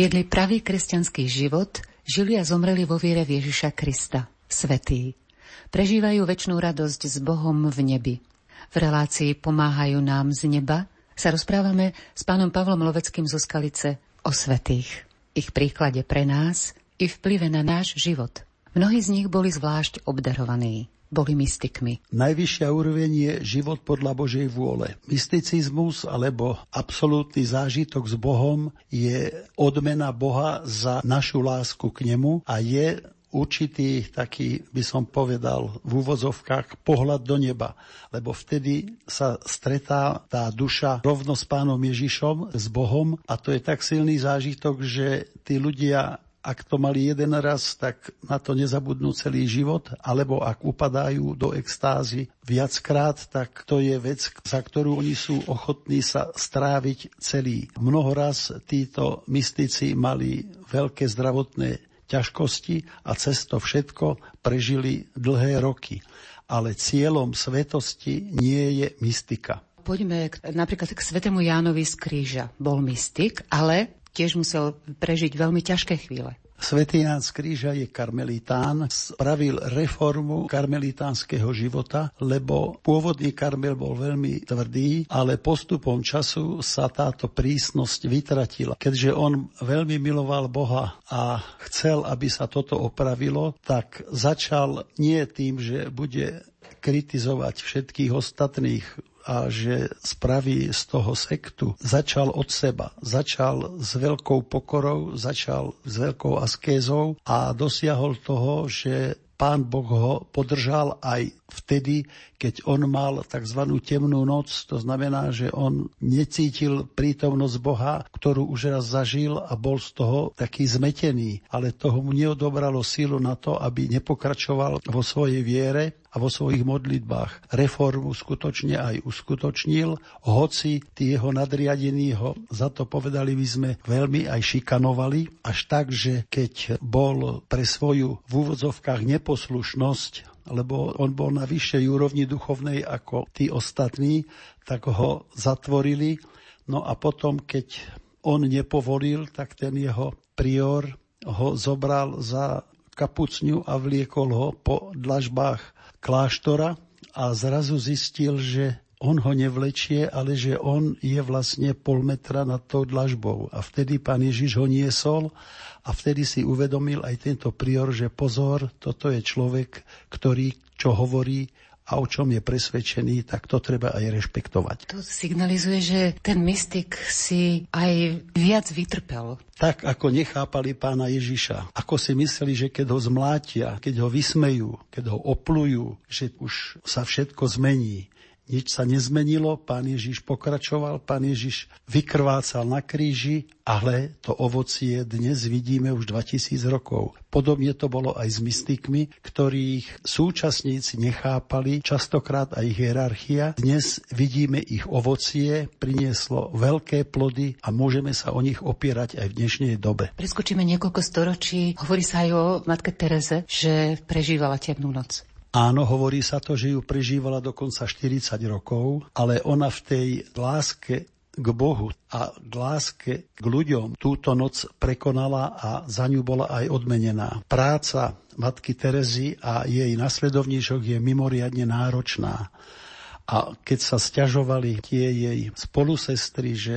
Viedli pravý kresťanský život, žili a zomreli vo viere Ježiša Krista, svetý. Prežívajú väčšnú radosť s Bohom v nebi. V relácii Pomáhajú nám z neba sa rozprávame s pánom Pavlom Loveckým zo Skalice o svetých. Ich príklade pre nás i vplyve na náš život. Mnohí z nich boli zvlášť obdarovaní boli mystikmi. Najvyššia úroveň je život podľa Božej vôle. Mysticizmus alebo absolútny zážitok s Bohom je odmena Boha za našu lásku k nemu a je určitý taký, by som povedal, v úvozovkách pohľad do neba. Lebo vtedy sa stretá tá duša rovno s pánom Ježišom, s Bohom a to je tak silný zážitok, že tí ľudia ak to mali jeden raz, tak na to nezabudnú celý život, alebo ak upadajú do extázy viackrát, tak to je vec, za ktorú oni sú ochotní sa stráviť celý. Mnoho raz títo mystici mali veľké zdravotné ťažkosti a cez to všetko prežili dlhé roky. Ale cieľom svetosti nie je mystika. Poďme k, napríklad k svetému Jánovi z kríža. Bol mystik, ale tiež musel prežiť veľmi ťažké chvíle. Svetý Ján z Kríža je karmelitán, spravil reformu karmelitánskeho života, lebo pôvodný karmel bol veľmi tvrdý, ale postupom času sa táto prísnosť vytratila. Keďže on veľmi miloval Boha a chcel, aby sa toto opravilo, tak začal nie tým, že bude kritizovať všetkých ostatných a že spraví z toho sektu, začal od seba. Začal s veľkou pokorou, začal s veľkou askézou a dosiahol toho, že pán Boh ho podržal aj vtedy, keď on mal tzv. temnú noc, to znamená, že on necítil prítomnosť Boha, ktorú už raz zažil a bol z toho taký zmetený, ale toho mu neodobralo sílu na to, aby nepokračoval vo svojej viere a vo svojich modlitbách. Reformu skutočne aj uskutočnil, hoci tí jeho nadriadení ho za to povedali by sme veľmi aj šikanovali, až tak, že keď bol pre svoju v úvodzovkách neposlušnosť lebo on bol na vyššej úrovni duchovnej ako tí ostatní, tak ho zatvorili. No a potom, keď on nepovolil, tak ten jeho prior ho zobral za kapucňu a vliekol ho po dlažbách kláštora a zrazu zistil, že on ho nevlečie, ale že on je vlastne pol metra nad tou dlažbou. A vtedy pán Ježiš ho niesol a vtedy si uvedomil aj tento prior, že pozor, toto je človek, ktorý čo hovorí, a o čom je presvedčený, tak to treba aj rešpektovať. To signalizuje, že ten mystik si aj viac vytrpel. Tak, ako nechápali pána Ježiša. Ako si mysleli, že keď ho zmlátia, keď ho vysmejú, keď ho oplujú, že už sa všetko zmení nič sa nezmenilo, pán Ježiš pokračoval, pán Ježiš vykrvácal na kríži, ale to ovocie dnes vidíme už 2000 rokov. Podobne to bolo aj s mystikmi, ktorých súčasníci nechápali, častokrát aj hierarchia. Dnes vidíme ich ovocie, prinieslo veľké plody a môžeme sa o nich opierať aj v dnešnej dobe. Preskočíme niekoľko storočí. Hovorí sa aj o matke Tereze, že prežívala temnú noc. Áno, hovorí sa to, že ju prežívala dokonca 40 rokov, ale ona v tej láske k Bohu a k láske k ľuďom túto noc prekonala a za ňu bola aj odmenená. Práca matky Terezy a jej nasledovníčok je mimoriadne náročná. A keď sa stiažovali tie jej spolusestry, že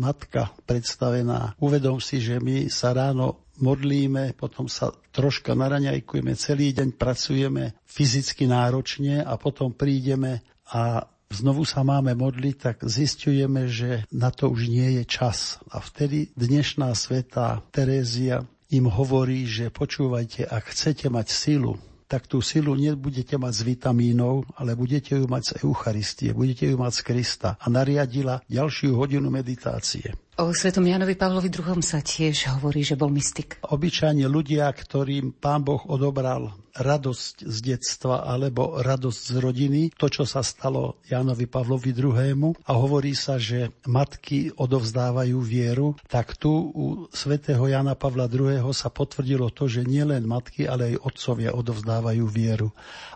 matka predstavená, uvedom si, že my sa ráno modlíme, potom sa troška naraňajkujeme, celý deň pracujeme fyzicky náročne a potom prídeme a znovu sa máme modliť, tak zistujeme, že na to už nie je čas. A vtedy dnešná sveta Terézia im hovorí, že počúvajte, ak chcete mať silu, tak tú silu nebudete mať z vitamínov, ale budete ju mať z Eucharistie, budete ju mať z Krista. A nariadila ďalšiu hodinu meditácie. O svetom Janovi Pavlovi II. sa tiež hovorí, že bol mystik. Obyčajne ľudia, ktorým pán Boh odobral radosť z detstva alebo radosť z rodiny, to, čo sa stalo Jánovi Pavlovi II. a hovorí sa, že matky odovzdávajú vieru, tak tu u svätého Jana Pavla II. sa potvrdilo to, že nielen matky, ale aj otcovia odovzdávajú vieru.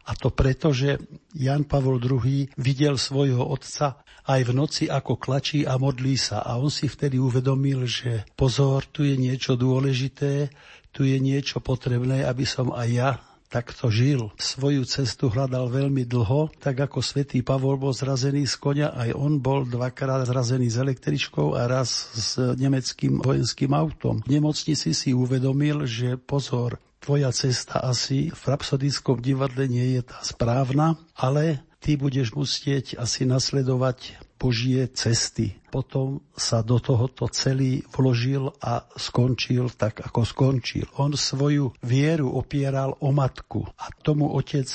A to preto, že Jan Pavol II videl svojho otca aj v noci, ako klačí a modlí sa. A on si vtedy uvedomil, že pozor, tu je niečo dôležité, tu je niečo potrebné, aby som aj ja takto žil. Svoju cestu hľadal veľmi dlho, tak ako svätý Pavol bol zrazený z konia, aj on bol dvakrát zrazený s električkou a raz s nemeckým vojenským autom. V nemocnici si uvedomil, že pozor, tvoja cesta asi v rapsodickom divadle nie je tá správna, ale ty budeš musieť asi nasledovať Božie cesty. Potom sa do tohoto celý vložil a skončil tak, ako skončil. On svoju vieru opieral o matku a tomu otec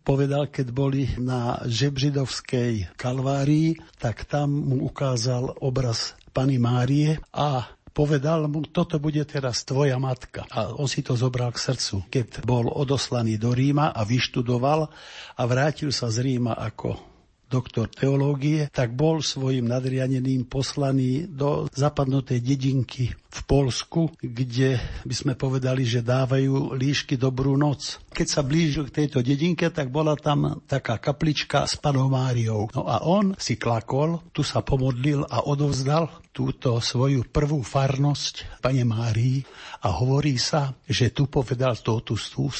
povedal, keď boli na Žebřidovskej kalvárii, tak tam mu ukázal obraz Pany Márie a povedal mu, toto bude teraz tvoja matka. A on si to zobral k srdcu. Keď bol odoslaný do Ríma a vyštudoval a vrátil sa z Ríma ako doktor teológie, tak bol svojim nadrianeným poslaný do zapadnutej dedinky v Polsku, kde by sme povedali, že dávajú líšky dobrú noc. Keď sa blížil k tejto dedinke, tak bola tam taká kaplička s panou Máriou. No a on si klakol, tu sa pomodlil a odovzdal túto svoju prvú farnosť pane Márii a hovorí sa, že tu povedal totus tus,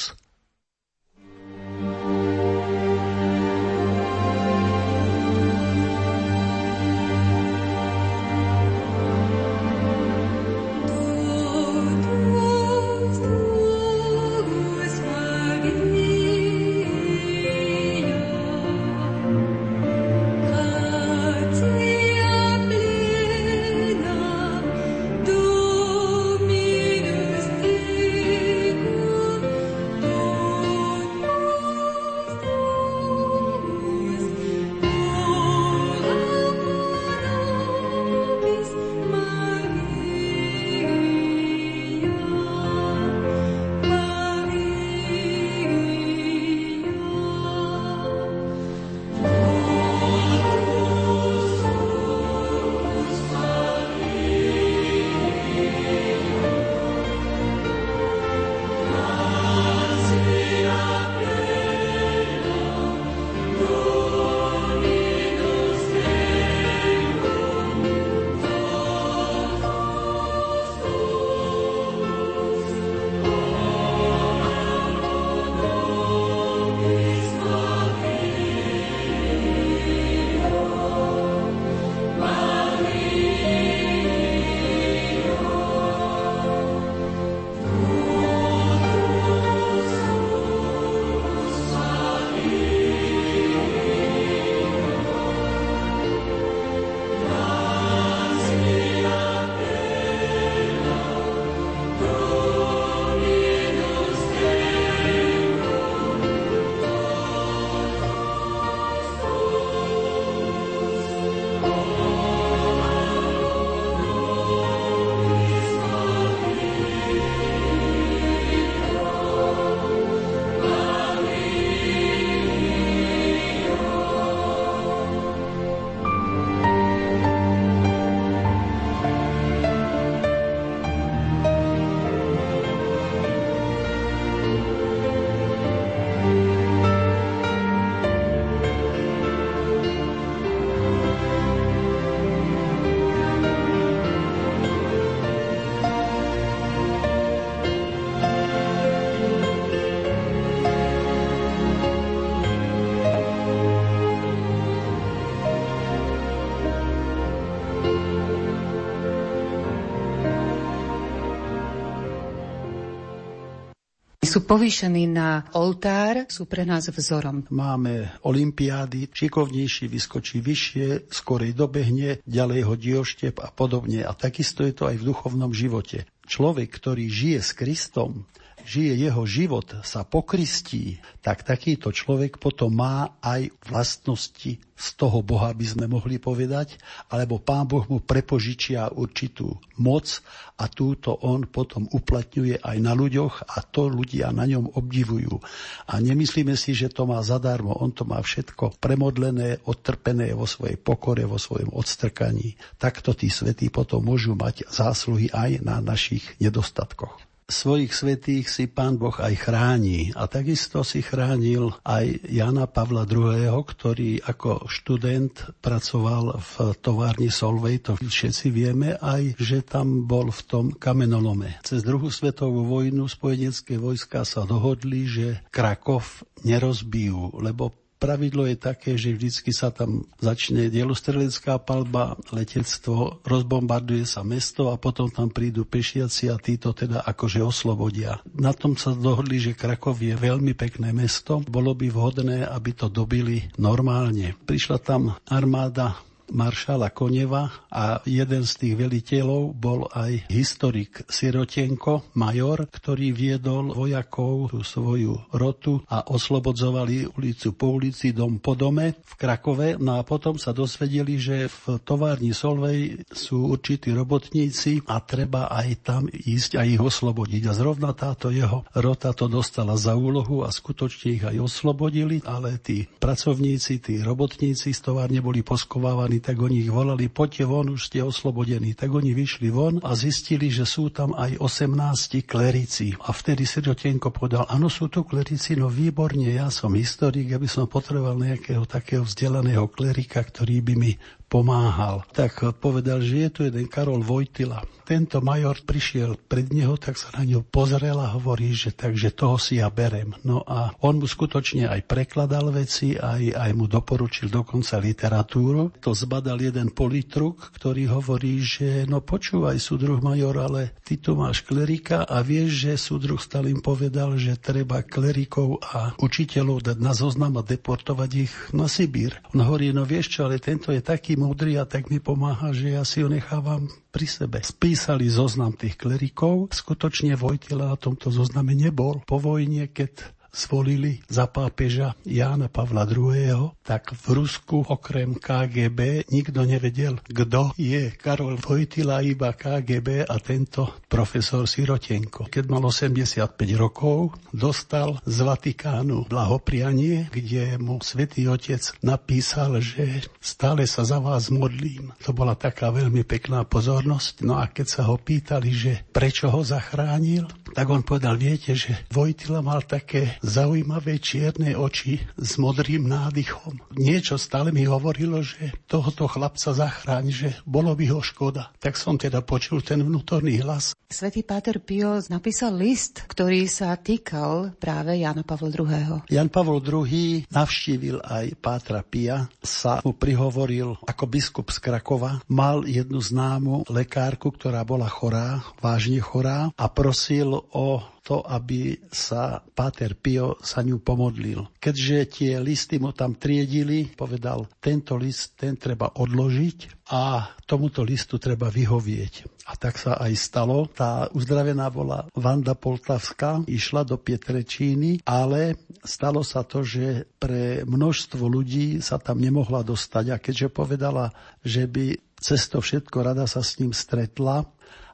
povýšení na oltár, sú pre nás vzorom. Máme olimpiády, šikovnejší vyskočí vyššie, skorej dobehne, ďalej hodí oštep a podobne. A takisto je to aj v duchovnom živote. Človek, ktorý žije s Kristom, žije jeho život, sa pokristí, tak takýto človek potom má aj vlastnosti z toho Boha, by sme mohli povedať, alebo Pán Boh mu prepožičia určitú moc a túto on potom uplatňuje aj na ľuďoch a to ľudia na ňom obdivujú. A nemyslíme si, že to má zadarmo, on to má všetko premodlené, odtrpené vo svojej pokore, vo svojom odstrkaní. Takto tí svetí potom môžu mať zásluhy aj na našich nedostatkoch svojich svetých si pán Boh aj chráni. A takisto si chránil aj Jana Pavla II., ktorý ako študent pracoval v továrni Solvej, to všetci vieme, aj že tam bol v tom kamenolome. Cez druhú svetovú vojnu spojenecké vojska sa dohodli, že Krakov nerozbijú, lebo Pravidlo je také, že vždycky sa tam začne dielostrelecká palba, letectvo, rozbombarduje sa mesto a potom tam prídu pešiaci a títo teda akože oslobodia. Na tom sa dohodli, že Krakov je veľmi pekné mesto. Bolo by vhodné, aby to dobili normálne. Prišla tam armáda maršala Koneva a jeden z tých veliteľov bol aj historik Sirotenko, major, ktorý viedol vojakov tú svoju rotu a oslobodzovali ulicu po ulici, dom po dome v Krakove. No a potom sa dosvedeli, že v továrni Solvej sú určití robotníci a treba aj tam ísť a ich oslobodiť. A zrovna táto jeho rota to dostala za úlohu a skutočne ich aj oslobodili, ale tí pracovníci, tí robotníci z továrne boli poskovávaní tak oni ich volali, poďte von, už ste oslobodení. Tak oni vyšli von a zistili, že sú tam aj 18 klerici. A vtedy Srdotenko povedal, áno, sú tu klerici, no výborne, ja som historik, ja by som potreboval nejakého takého vzdelaného klerika, ktorý by mi pomáhal. Tak povedal, že je tu jeden Karol Vojtila. Tento major prišiel pred neho, tak sa na ňo pozrel a hovorí, že takže toho si ja berem. No a on mu skutočne aj prekladal veci, aj, aj mu doporučil dokonca literatúru. To zbadal jeden politruk, ktorý hovorí, že no počúvaj, súdruh major, ale ty tu máš klerika a vieš, že súdruh Stalin povedal, že treba klerikov a učiteľov dať na zoznam a deportovať ich na Sibír. On hovorí, no vieš čo, ale tento je taký múdry a tak mi pomáha, že ja si ho nechávam pri sebe. Spísali zoznam tých klerikov, skutočne Vojtila na tomto zozname nebol. Po vojne, keď zvolili za pápeža Jána Pavla II., tak v Rusku okrem KGB nikto nevedel, kto je Karol Vojtila, iba KGB a tento profesor Sirotenko. Keď mal 85 rokov, dostal z Vatikánu blahoprianie, kde mu svätý Otec napísal, že stále sa za vás modlím. To bola taká veľmi pekná pozornosť. No a keď sa ho pýtali, že prečo ho zachránil, tak on povedal, viete, že Vojtila mal také zaujímavé čierne oči s modrým nádychom. Niečo stále mi hovorilo, že tohoto chlapca zachráň, že bolo by ho škoda. Tak som teda počul ten vnútorný hlas. Svetý Páter Pio napísal list, ktorý sa týkal práve Jana Pavla II. Jan Pavel II navštívil aj Pátra Pia, sa mu prihovoril ako biskup z Krakova, mal jednu známu lekárku, ktorá bola chorá, vážne chorá a prosil o to, aby sa Páter Pio sa ňu pomodlil. Keďže tie listy mu tam triedili, povedal, tento list, ten treba odložiť a tomuto listu treba vyhovieť. A tak sa aj stalo. Tá uzdravená bola Vanda Poltavská, išla do Pietrečíny, ale stalo sa to, že pre množstvo ľudí sa tam nemohla dostať. A keďže povedala, že by cez to všetko rada sa s ním stretla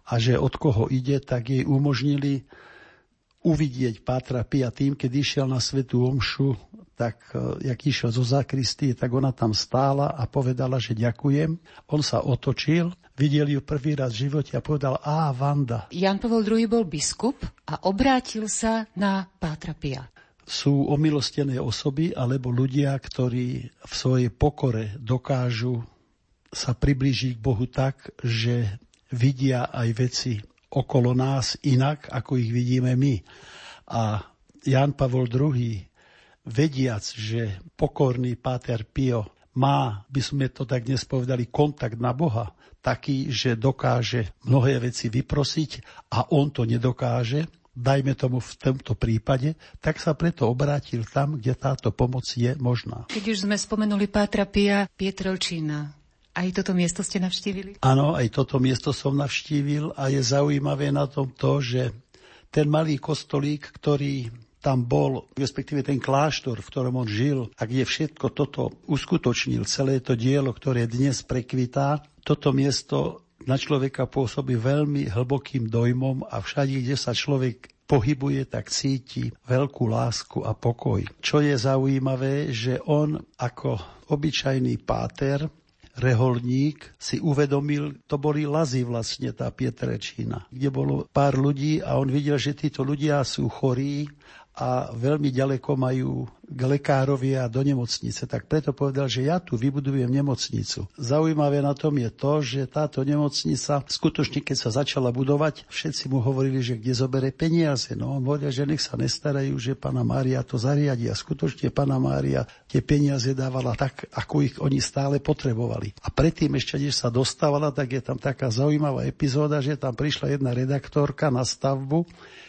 a že od koho ide, tak jej umožnili uvidieť Pátra Pia tým, keď išiel na Svetú Omšu, tak e, jak išiel zo zakristie, tak ona tam stála a povedala, že ďakujem. On sa otočil, videl ju prvý raz v živote a povedal, á, Vanda. Jan Pavel II bol biskup a obrátil sa na Pátra Pia sú omilostené osoby alebo ľudia, ktorí v svojej pokore dokážu sa priblížiť k Bohu tak, že vidia aj veci okolo nás inak, ako ich vidíme my. A Jan Pavol II, vediac, že pokorný Páter Pio má, by sme to tak dnes povedali, kontakt na Boha, taký, že dokáže mnohé veci vyprosiť a on to nedokáže, dajme tomu v tomto prípade, tak sa preto obrátil tam, kde táto pomoc je možná. Keď už sme spomenuli Pátra Pia Pietrelčína, aj toto miesto ste navštívili? Áno, aj toto miesto som navštívil a je zaujímavé na tom to, že ten malý kostolík, ktorý tam bol, respektíve ten kláštor, v ktorom on žil a kde všetko toto uskutočnil, celé to dielo, ktoré dnes prekvitá, toto miesto na človeka pôsobí veľmi hlbokým dojmom a všade, kde sa človek pohybuje, tak cíti veľkú lásku a pokoj. Čo je zaujímavé, že on ako obyčajný páter, reholník si uvedomil, to boli lazy vlastne tá Pietrečína, kde bolo pár ľudí a on videl, že títo ľudia sú chorí a veľmi ďaleko majú k lekárovi a do nemocnice. Tak preto povedal, že ja tu vybudujem nemocnicu. Zaujímavé na tom je to, že táto nemocnica, skutočne keď sa začala budovať, všetci mu hovorili, že kde zobere peniaze. No on hovoril, že nech sa nestarajú, že pána Mária to zariadi. A skutočne pána Mária tie peniaze dávala tak, ako ich oni stále potrebovali. A predtým ešte, než sa dostávala, tak je tam taká zaujímavá epizóda, že tam prišla jedna redaktorka na stavbu,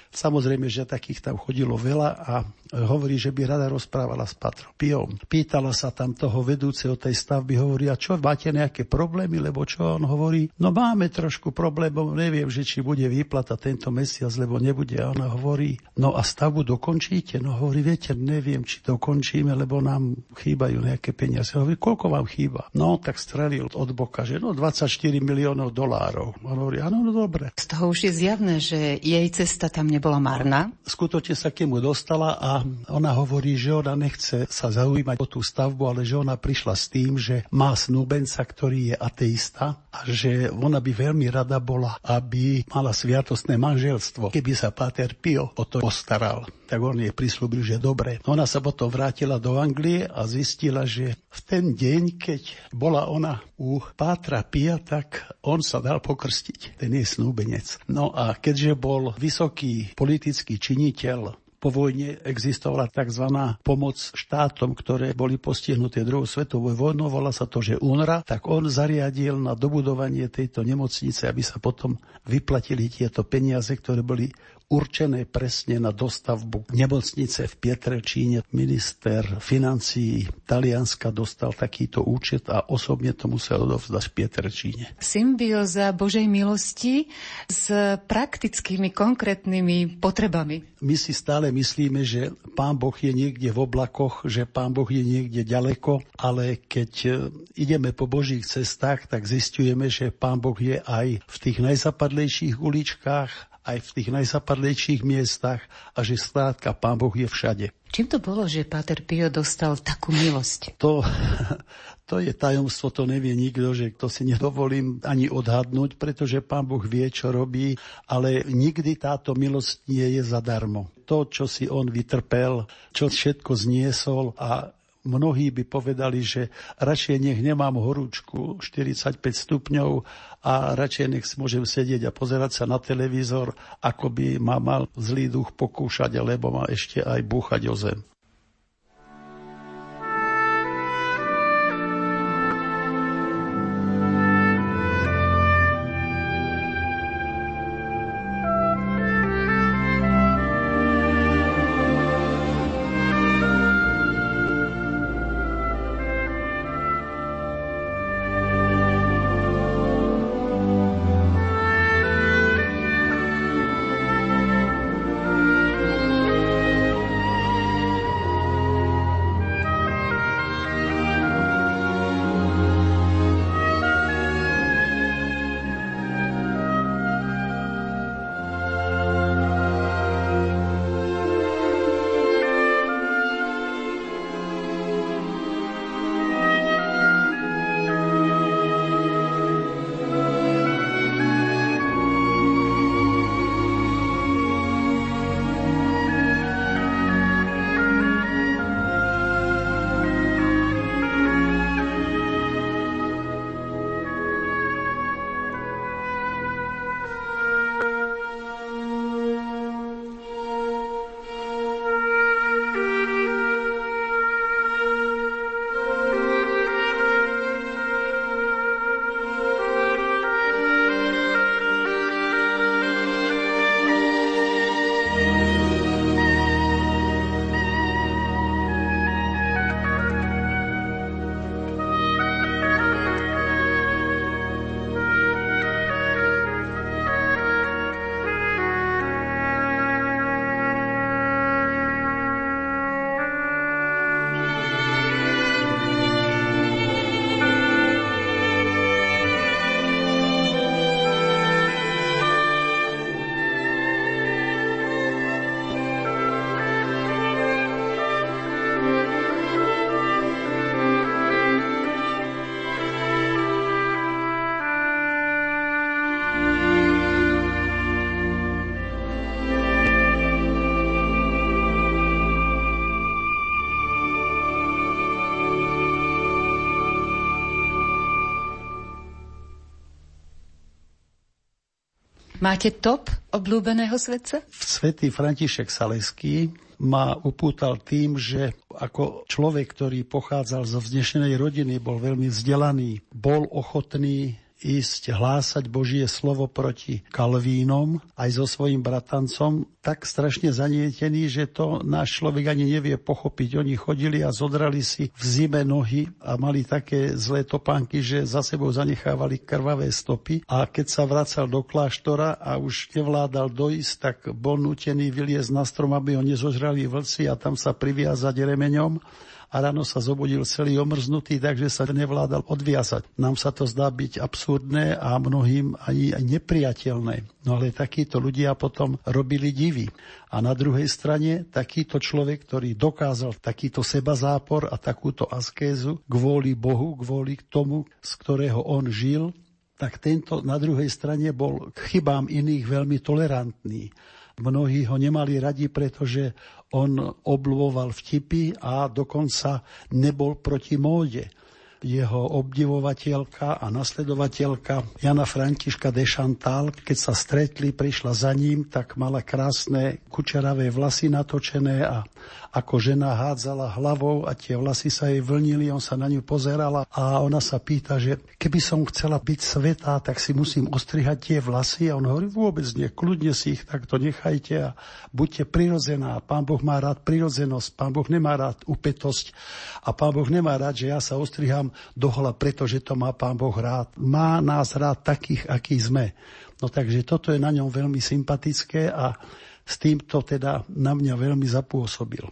Samozrejme, že takých tam chodilo veľa a hovorí, že by rada rozprávala s Patrom Piom. Pýtala sa tam toho vedúceho tej stavby, hovorí, a čo, máte nejaké problémy, lebo čo on hovorí? No máme trošku problémov, neviem, že či bude výplata tento mesiac, lebo nebude. A ona hovorí, no a stavbu dokončíte? No hovorí, viete, neviem, či dokončíme, lebo nám chýbajú nejaké peniaze. Hovorí, koľko vám chýba? No, tak strelil od boka, že no 24 miliónov dolárov. On hovorí, áno, no dobre. Z toho už je zjavné, že jej cesta tam nebola marná? Skutočne sa k nemu dostala a ona hovorí, že ona nechce sa zaujímať o tú stavbu, ale že ona prišla s tým, že má snúbenca, ktorý je ateista a že ona by veľmi rada bola, aby mala sviatostné manželstvo, keby sa Páter Pio o to postaral. Tak on jej prislúbil, že dobre. Ona sa potom vrátila do Anglie a zistila, že v ten deň, keď bola ona u Pátra Pia, tak on sa dal pokrstiť, ten jej snúbenec. No a keďže bol vysoký politický činiteľ po vojne existovala tzv. pomoc štátom, ktoré boli postihnuté druhou svetovou vojnou, volá sa to, že UNRA, tak on zariadil na dobudovanie tejto nemocnice, aby sa potom vyplatili tieto peniaze, ktoré boli určené presne na dostavbu nemocnice v Pietrečíne. Minister financií Talianska dostal takýto účet a osobne to musel odovzdať v Pietrečíne. Symbioza Božej milosti s praktickými, konkrétnymi potrebami. My si stále myslíme, že Pán Boh je niekde v oblakoch, že Pán Boh je niekde ďaleko, ale keď e, ideme po Božích cestách, tak zistujeme, že Pán Boh je aj v tých najzapadlejších uličkách, aj v tých najzapadlejších miestach a že skrátka Pán Boh je všade. Čím to bolo, že Páter Pio dostal takú milosť? To, to je tajomstvo, to nevie nikto, že to si nedovolím ani odhadnúť, pretože Pán Boh vie, čo robí, ale nikdy táto milosť nie je zadarmo. To, čo si on vytrpel, čo všetko zniesol a mnohí by povedali, že radšej nech nemám horúčku 45 stupňov a radšej nech môžem sedieť a pozerať sa na televízor, ako by ma mal zlý duch pokúšať, alebo ma ešte aj búchať o zem. Máte top obľúbeného svetca? Svetý František Saleský ma upútal tým, že ako človek, ktorý pochádzal zo vznešenej rodiny, bol veľmi vzdelaný, bol ochotný ísť hlásať Božie slovo proti Kalvínom aj so svojím bratancom, tak strašne zanietený, že to náš človek ani nevie pochopiť. Oni chodili a zodrali si v zime nohy a mali také zlé topánky, že za sebou zanechávali krvavé stopy a keď sa vracal do kláštora a už nevládal dojsť, tak bol nutený vyliezť na strom, aby ho nezožrali vlci a tam sa priviazať remeňom a ráno sa zobudil celý omrznutý, takže sa nevládal odviazať. Nám sa to zdá byť absurdné a mnohým ani nepriateľné. No ale takíto ľudia potom robili divy. A na druhej strane takýto človek, ktorý dokázal takýto seba zápor a takúto askézu kvôli Bohu, kvôli tomu, z ktorého on žil, tak tento na druhej strane bol k chybám iných veľmi tolerantný. Mnohí ho nemali radi, pretože on obľúboval vtipy a dokonca nebol proti móde. Jeho obdivovateľka a nasledovateľka Jana Františka de Chantal, keď sa stretli, prišla za ním, tak mala krásne kučeravé vlasy natočené a ako žena hádzala hlavou a tie vlasy sa jej vlnili, on sa na ňu pozerala a ona sa pýta, že keby som chcela byť svetá, tak si musím ostrihať tie vlasy a on hovorí vôbec nie, kľudne si ich takto nechajte a buďte prirodzená. Pán Boh má rád prirodzenosť, pán Boh nemá rád upetosť a pán Boh nemá rád, že ja sa ostriham dohola, pretože to má pán Boh rád. Má nás rád takých, akí sme. No takže toto je na ňom veľmi sympatické a s týmto teda na mňa veľmi zapôsobil.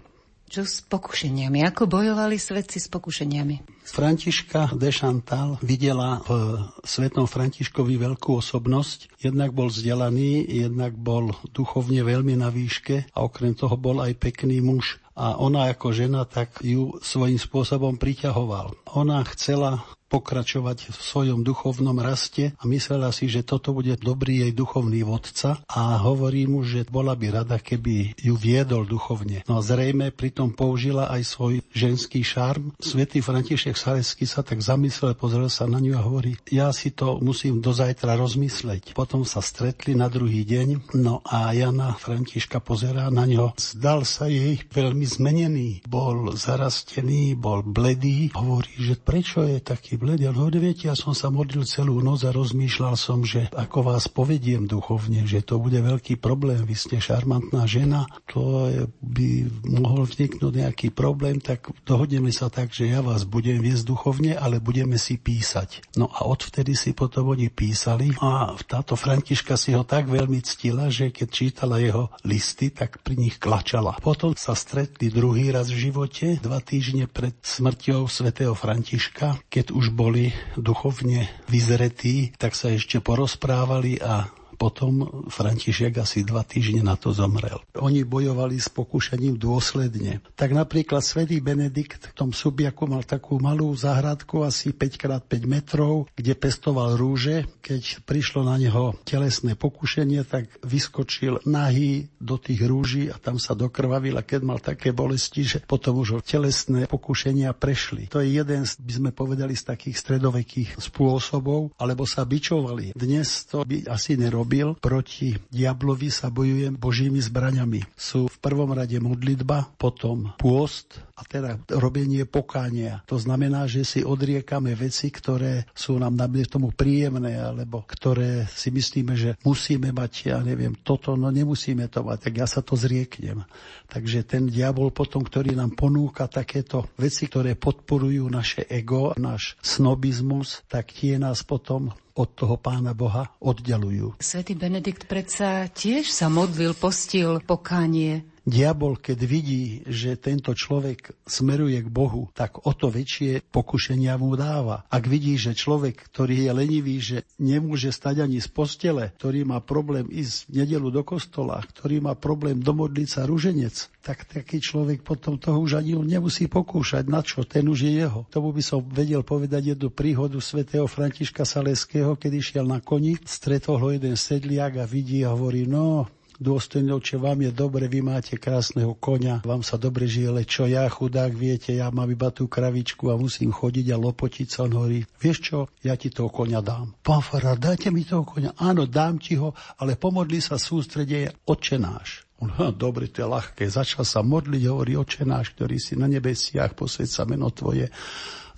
Čo s pokušeniami? Ako bojovali svetci s pokušeniami? Františka de Chantal videla v svetom Františkovi veľkú osobnosť. Jednak bol vzdelaný, jednak bol duchovne veľmi na výške a okrem toho bol aj pekný muž a ona ako žena tak ju svojím spôsobom priťahoval. Ona chcela pokračovať v svojom duchovnom raste a myslela si, že toto bude dobrý jej duchovný vodca a hovorí mu, že bola by rada, keby ju viedol duchovne. No a zrejme pritom použila aj svoj ženský šarm. Svetý František Salesky sa tak zamyslel, pozrel sa na ňu a hovorí, ja si to musím do zajtra rozmysleť. Potom sa stretli na druhý deň, no a Jana Františka pozerá na ňo. Zdal sa jej veľmi zmenený. Bol zarastený, bol bledý. Hovorí, že prečo je taký bledý. Hovorí, viete, ja som sa modlil celú noc a rozmýšľal som, že ako vás povediem duchovne, že to bude veľký problém. Vy ste šarmantná žena, to by mohol vzniknúť nejaký problém, tak dohodneme sa tak, že ja vás budem viesť duchovne, ale budeme si písať. No a odvtedy si potom oni písali a táto Františka si ho tak veľmi ctila, že keď čítala jeho listy, tak pri nich klačala. Potom sa stretli druhý raz v živote, dva týždne pred smrťou svätého Františka, keď už už boli duchovne vyzretí, tak sa ešte porozprávali a potom František asi dva týždne na to zomrel. Oni bojovali s pokušením dôsledne. Tak napríklad svätý Benedikt v tom Subiaku mal takú malú záhradku asi 5x5 metrov, kde pestoval rúže. Keď prišlo na neho telesné pokušenie, tak vyskočil nahý do tých rúží a tam sa dokrvavil a keď mal také bolesti, že potom už telesné pokušenia prešli. To je jeden, by sme povedali, z takých stredovekých spôsobov, alebo sa bičovali. Dnes to by asi nerobili robil, proti diablovi sa bojuje božími zbraňami. Sú v prvom rade modlitba, potom pôst a teda robenie pokánia. To znamená, že si odriekame veci, ktoré sú nám napriek tomu príjemné, alebo ktoré si myslíme, že musíme mať, ja neviem, toto, no nemusíme to mať, tak ja sa to zrieknem. Takže ten diabol potom, ktorý nám ponúka takéto veci, ktoré podporujú naše ego, náš snobizmus, tak tie nás potom od toho pána Boha oddelujú. Svetý Benedikt predsa tiež sa modlil, postil pokánie Diabol, keď vidí, že tento človek smeruje k Bohu, tak o to väčšie pokušenia mu dáva. Ak vidí, že človek, ktorý je lenivý, že nemôže stať ani z postele, ktorý má problém ísť v nedelu do kostola, ktorý má problém domodliť sa ruženec, tak taký človek potom toho už ani nemusí pokúšať. Na čo? Ten už je jeho. Tomu by som vedel povedať jednu príhodu svätého Františka Saleského, keď išiel na koni, stretol ho jeden sedliak a vidí a hovorí, no, dôstojný oče, vám je dobre, vy máte krásneho konia, vám sa dobre žije, ale čo ja, chudák, viete, ja mám iba tú kravičku a musím chodiť a lopotiť sa. On hovorí, vieš čo, ja ti toho konia dám. Pán Farár, dajte mi toho konia. Áno, dám ti ho, ale pomodli sa sústredie, oče náš. On, ha, dobre, to je ľahké. Začal sa modliť, hovorí, oče náš, ktorý si na nebesiach, posved sa meno tvoje.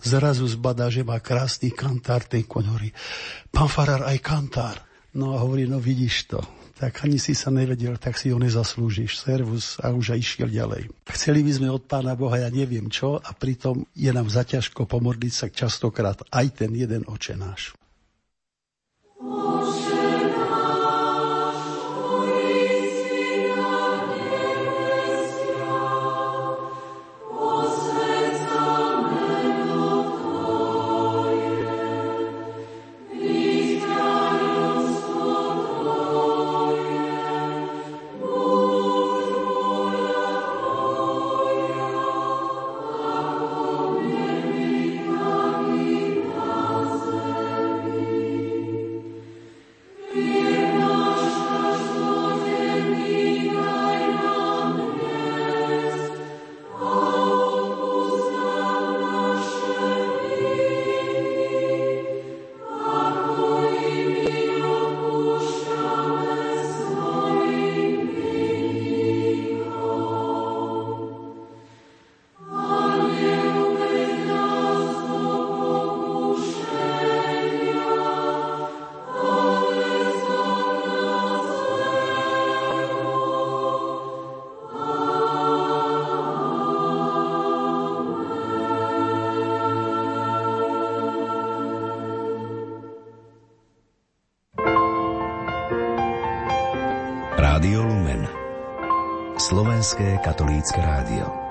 Zrazu zbadá, že má krásny kantár, ten koň hovorí, pán Farár, aj kantár. No a hovorí, no vidíš to, tak ani si sa nevedel, tak si ho nezaslúžiš. Servus a už aj išiel ďalej. Chceli by sme od Pána Boha, ja neviem čo, a pritom je nám zaťažko pomodliť sa častokrát aj ten jeden oče náš. Katolícke rádio.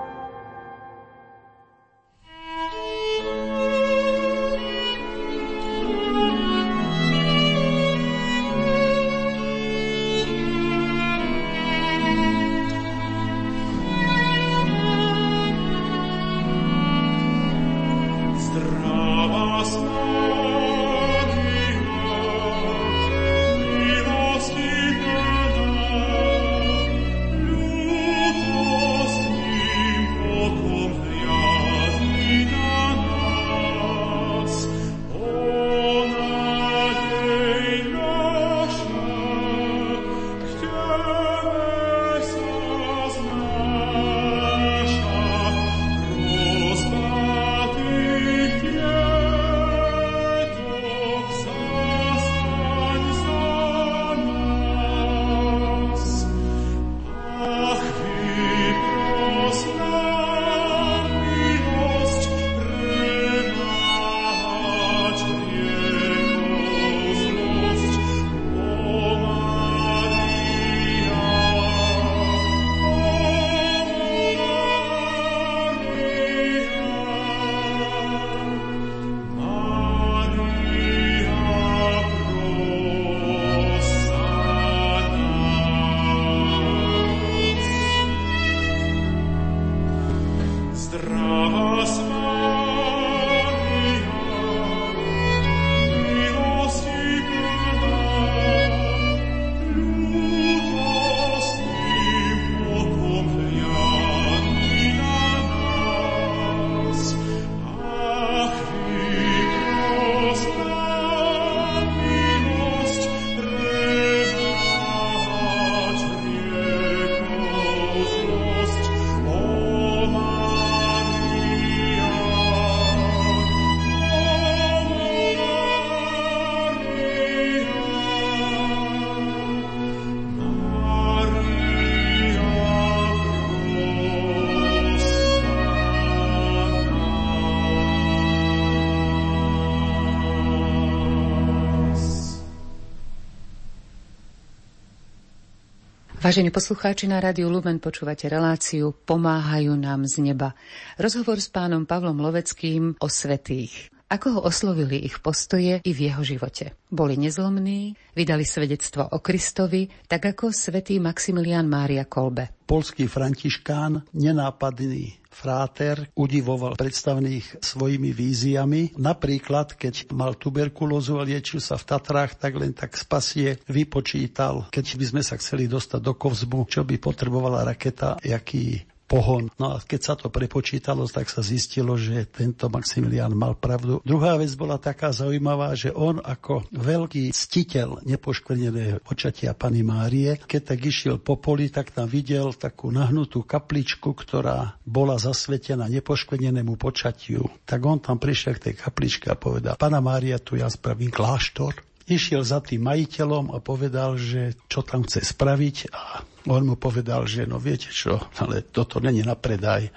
Vážení poslucháči na Rádiu Lumen, počúvate reláciu Pomáhajú nám z neba. Rozhovor s pánom Pavlom Loveckým o svetých. Ako ho oslovili ich postoje i v jeho živote. Boli nezlomní, vydali svedectvo o Kristovi, tak ako svätý Maximilián Mária Kolbe. Polský františkán, nenápadný fráter udivoval predstavných svojimi víziami. Napríklad, keď mal tuberkulózu a liečil sa v Tatrách, tak len tak spasie vypočítal, keď by sme sa chceli dostať do Kovzbu, čo by potrebovala raketa, jaký pohon. No a keď sa to prepočítalo, tak sa zistilo, že tento Maximilián mal pravdu. Druhá vec bola taká zaujímavá, že on ako veľký ctiteľ nepoškvrneného počatia Pany Márie, keď tak išiel po poli, tak tam videl takú nahnutú kapličku, ktorá bola zasvetená nepoškvrnenému počatiu. Tak on tam prišiel k tej kapličke a povedal, Pana Mária, tu ja spravím kláštor. Išiel za tým majiteľom a povedal, že čo tam chce spraviť a on mu povedal, že no viete čo, ale toto není na predaj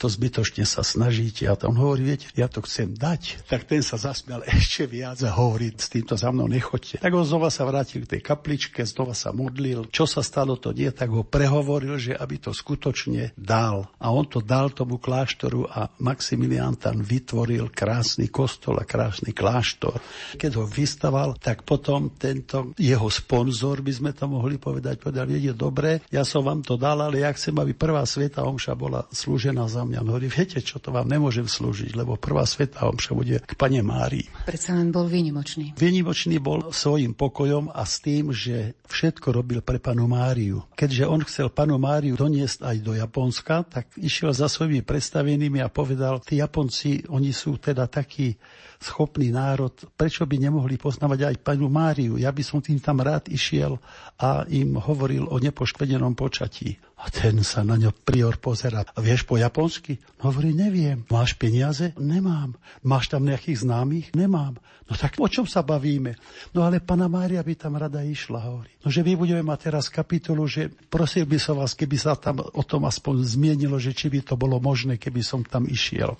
to zbytočne sa snažíte. A tam hovorí, viete, ja to chcem dať. Tak ten sa zasmial ešte viac a hovorí, s týmto za mnou nechoďte. Tak on znova sa vrátil k tej kapličke, znova sa modlil. Čo sa stalo, to nie, tak ho prehovoril, že aby to skutočne dal. A on to dal tomu kláštoru a Maximilián tam vytvoril krásny kostol a krásny kláštor. Keď ho vystaval, tak potom tento jeho sponzor, by sme to mohli povedať, povedal, je dobre, ja som vám to dal, ale ja chcem, aby prvá sveta omša bola slúžená za mňa. Hovorí, viete čo, to vám nemôžem slúžiť, lebo prvá sveta omša bude k pane Márii. Predsa len bol výnimočný. Výnimočný bol svojim pokojom a s tým, že všetko robil pre panu Máriu. Keďže on chcel panu Máriu doniesť aj do Japonska, tak išiel za svojimi predstavenými a povedal, tí Japonci, oni sú teda takí schopný národ, prečo by nemohli poznávať aj panu Máriu? Ja by som tým tam rád išiel a im hovoril o nepoškvedenom počatí. A ten sa na ňo prior pozera. A vieš po japonsky? Hovorí, neviem. Máš peniaze? Nemám. Máš tam nejakých známych? Nemám. No tak o čom sa bavíme? No ale pana Mária by tam rada išla, hovorí. No že my budeme mať teraz kapitolu, že prosil by som vás, keby sa tam o tom aspoň zmienilo, že či by to bolo možné, keby som tam išiel.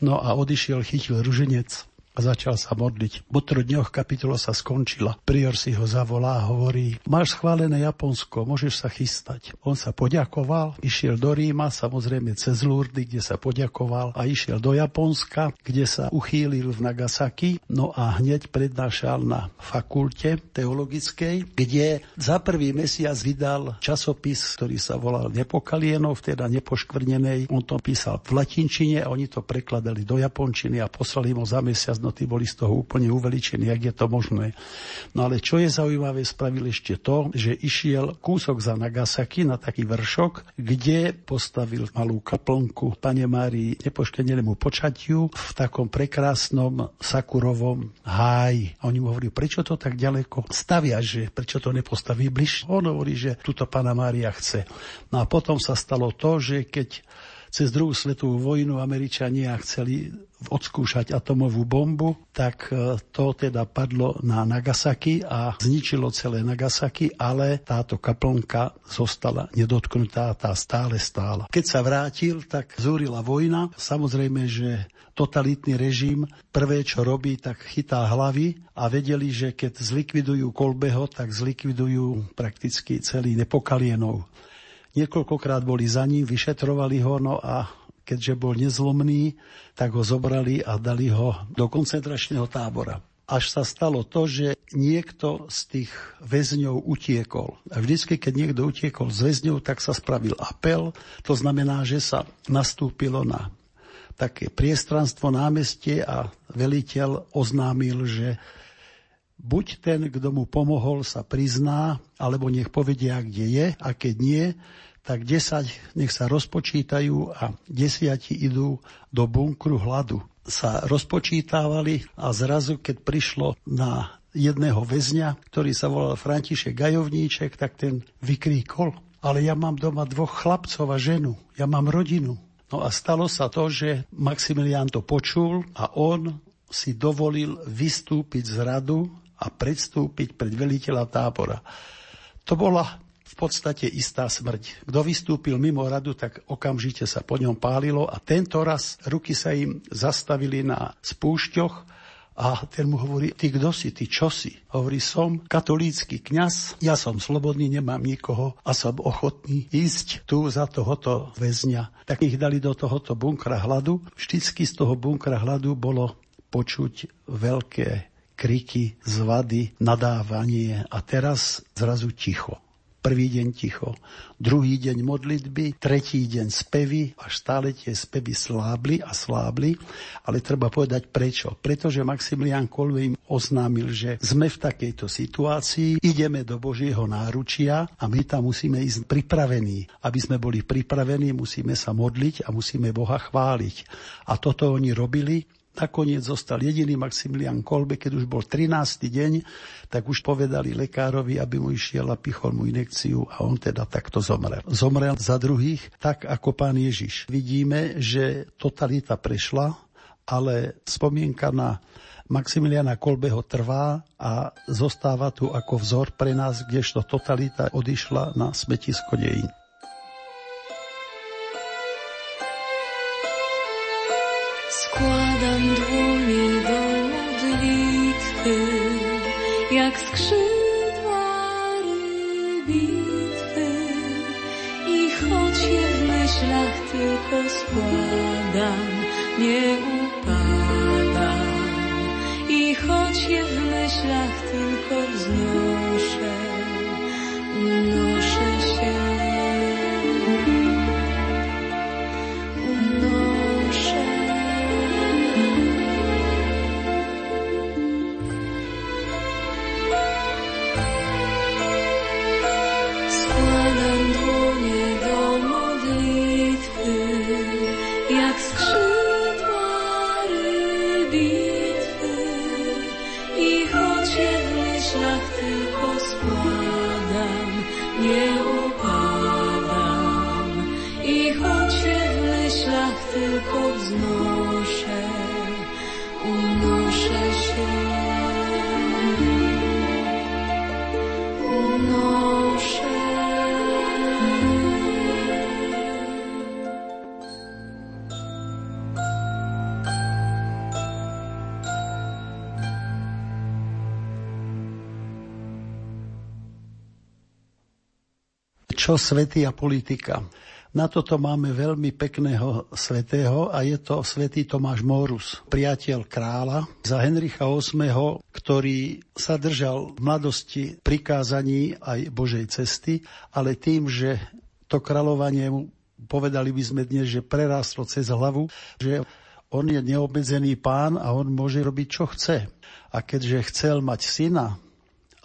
No a odišiel, chytil ruženec a začal sa modliť. Po troch dňoch kapitola sa skončila. Prior si ho zavolá a hovorí, máš schválené Japonsko, môžeš sa chystať. On sa poďakoval, išiel do Ríma, samozrejme cez Lurdy, kde sa poďakoval a išiel do Japonska, kde sa uchýlil v Nagasaki, no a hneď prednášal na fakulte teologickej, kde za prvý mesiac vydal časopis, ktorý sa volal Nepokalienov, teda nepoškvrnenej. On to písal v latinčine a oni to prekladali do japončiny a poslali mu za mesiac hodnoty boli z toho úplne uveličení, jak je to možné. No ale čo je zaujímavé, spravil ešte to, že išiel kúsok za Nagasaki na taký vršok, kde postavil malú kaplnku Pane Márii nepoškenenému počatiu v takom prekrásnom sakurovom háji. A oni mu hovorí, prečo to tak ďaleko stavia, že prečo to nepostaví bližšie. On hovorí, že tuto Pana Mária chce. No a potom sa stalo to, že keď cez druhú svetovú vojnu Američania chceli odskúšať atomovú bombu, tak e, to teda padlo na Nagasaki a zničilo celé Nagasaki, ale táto kaplnka zostala nedotknutá, tá stále stála. Keď sa vrátil, tak zúrila vojna. Samozrejme, že totalitný režim prvé, čo robí, tak chytá hlavy a vedeli, že keď zlikvidujú Kolbeho, tak zlikvidujú prakticky celý Nepokalienov. Niekoľkokrát boli za ním, vyšetrovali ho, no a keďže bol nezlomný, tak ho zobrali a dali ho do koncentračného tábora. Až sa stalo to, že niekto z tých väzňov utiekol. A vždycky, keď niekto utiekol z väzňov, tak sa spravil apel. To znamená, že sa nastúpilo na také priestranstvo námestie a veliteľ oznámil, že buď ten, kto mu pomohol, sa prizná, alebo nech povedia, kde je, a keď nie, tak 10 nech sa rozpočítajú a desiati idú do bunkru hladu. Sa rozpočítávali a zrazu, keď prišlo na jedného väzňa, ktorý sa volal František Gajovníček, tak ten vykríkol, ale ja mám doma dvoch chlapcov a ženu, ja mám rodinu. No a stalo sa to, že Maximilián to počul a on si dovolil vystúpiť z radu a predstúpiť pred veliteľa tábora. To bola podstate istá smrť. Kto vystúpil mimo radu, tak okamžite sa po ňom pálilo a tento raz ruky sa im zastavili na spúšťoch a ten mu hovorí, ty kto si, ty čo si? Hovorí, som katolícky kňaz, ja som slobodný, nemám nikoho a som ochotný ísť tu za tohoto väzňa. Tak ich dali do tohoto bunkra hladu. Vždycky z toho bunkra hladu bolo počuť veľké kriky, zvady, nadávanie a teraz zrazu ticho. Prvý deň ticho, druhý deň modlitby, tretí deň spevy a stále tie spevy slábli a slábli, ale treba povedať prečo. Pretože Maximilian Kolbe im oznámil, že sme v takejto situácii, ideme do Božieho náručia a my tam musíme ísť pripravení. Aby sme boli pripravení, musíme sa modliť a musíme Boha chváliť. A toto oni robili Nakoniec zostal jediný Maximilian Kolbe, keď už bol 13. deň, tak už povedali lekárovi, aby mu išiel a pichol mu inekciu a on teda takto zomrel. Zomrel za druhých, tak ako pán Ježiš. Vidíme, že totalita prešla, ale spomienka na Maximiliana Kolbeho trvá a zostáva tu ako vzor pre nás, kdežto totalita odišla na smetisko dejín. Jak skrzydła rybitwy. I choć je w myślach tylko składam, nie upadam. I choć je w myślach tylko wznoszę, čo svety a politika. Na toto máme veľmi pekného svetého a je to svätý Tomáš Morus, priateľ kráľa za Henricha VIII, ktorý sa držal v mladosti prikázaní aj Božej cesty, ale tým, že to kráľovanie mu povedali by sme dnes, že prerástlo cez hlavu, že on je neobmedzený pán a on môže robiť, čo chce. A keďže chcel mať syna,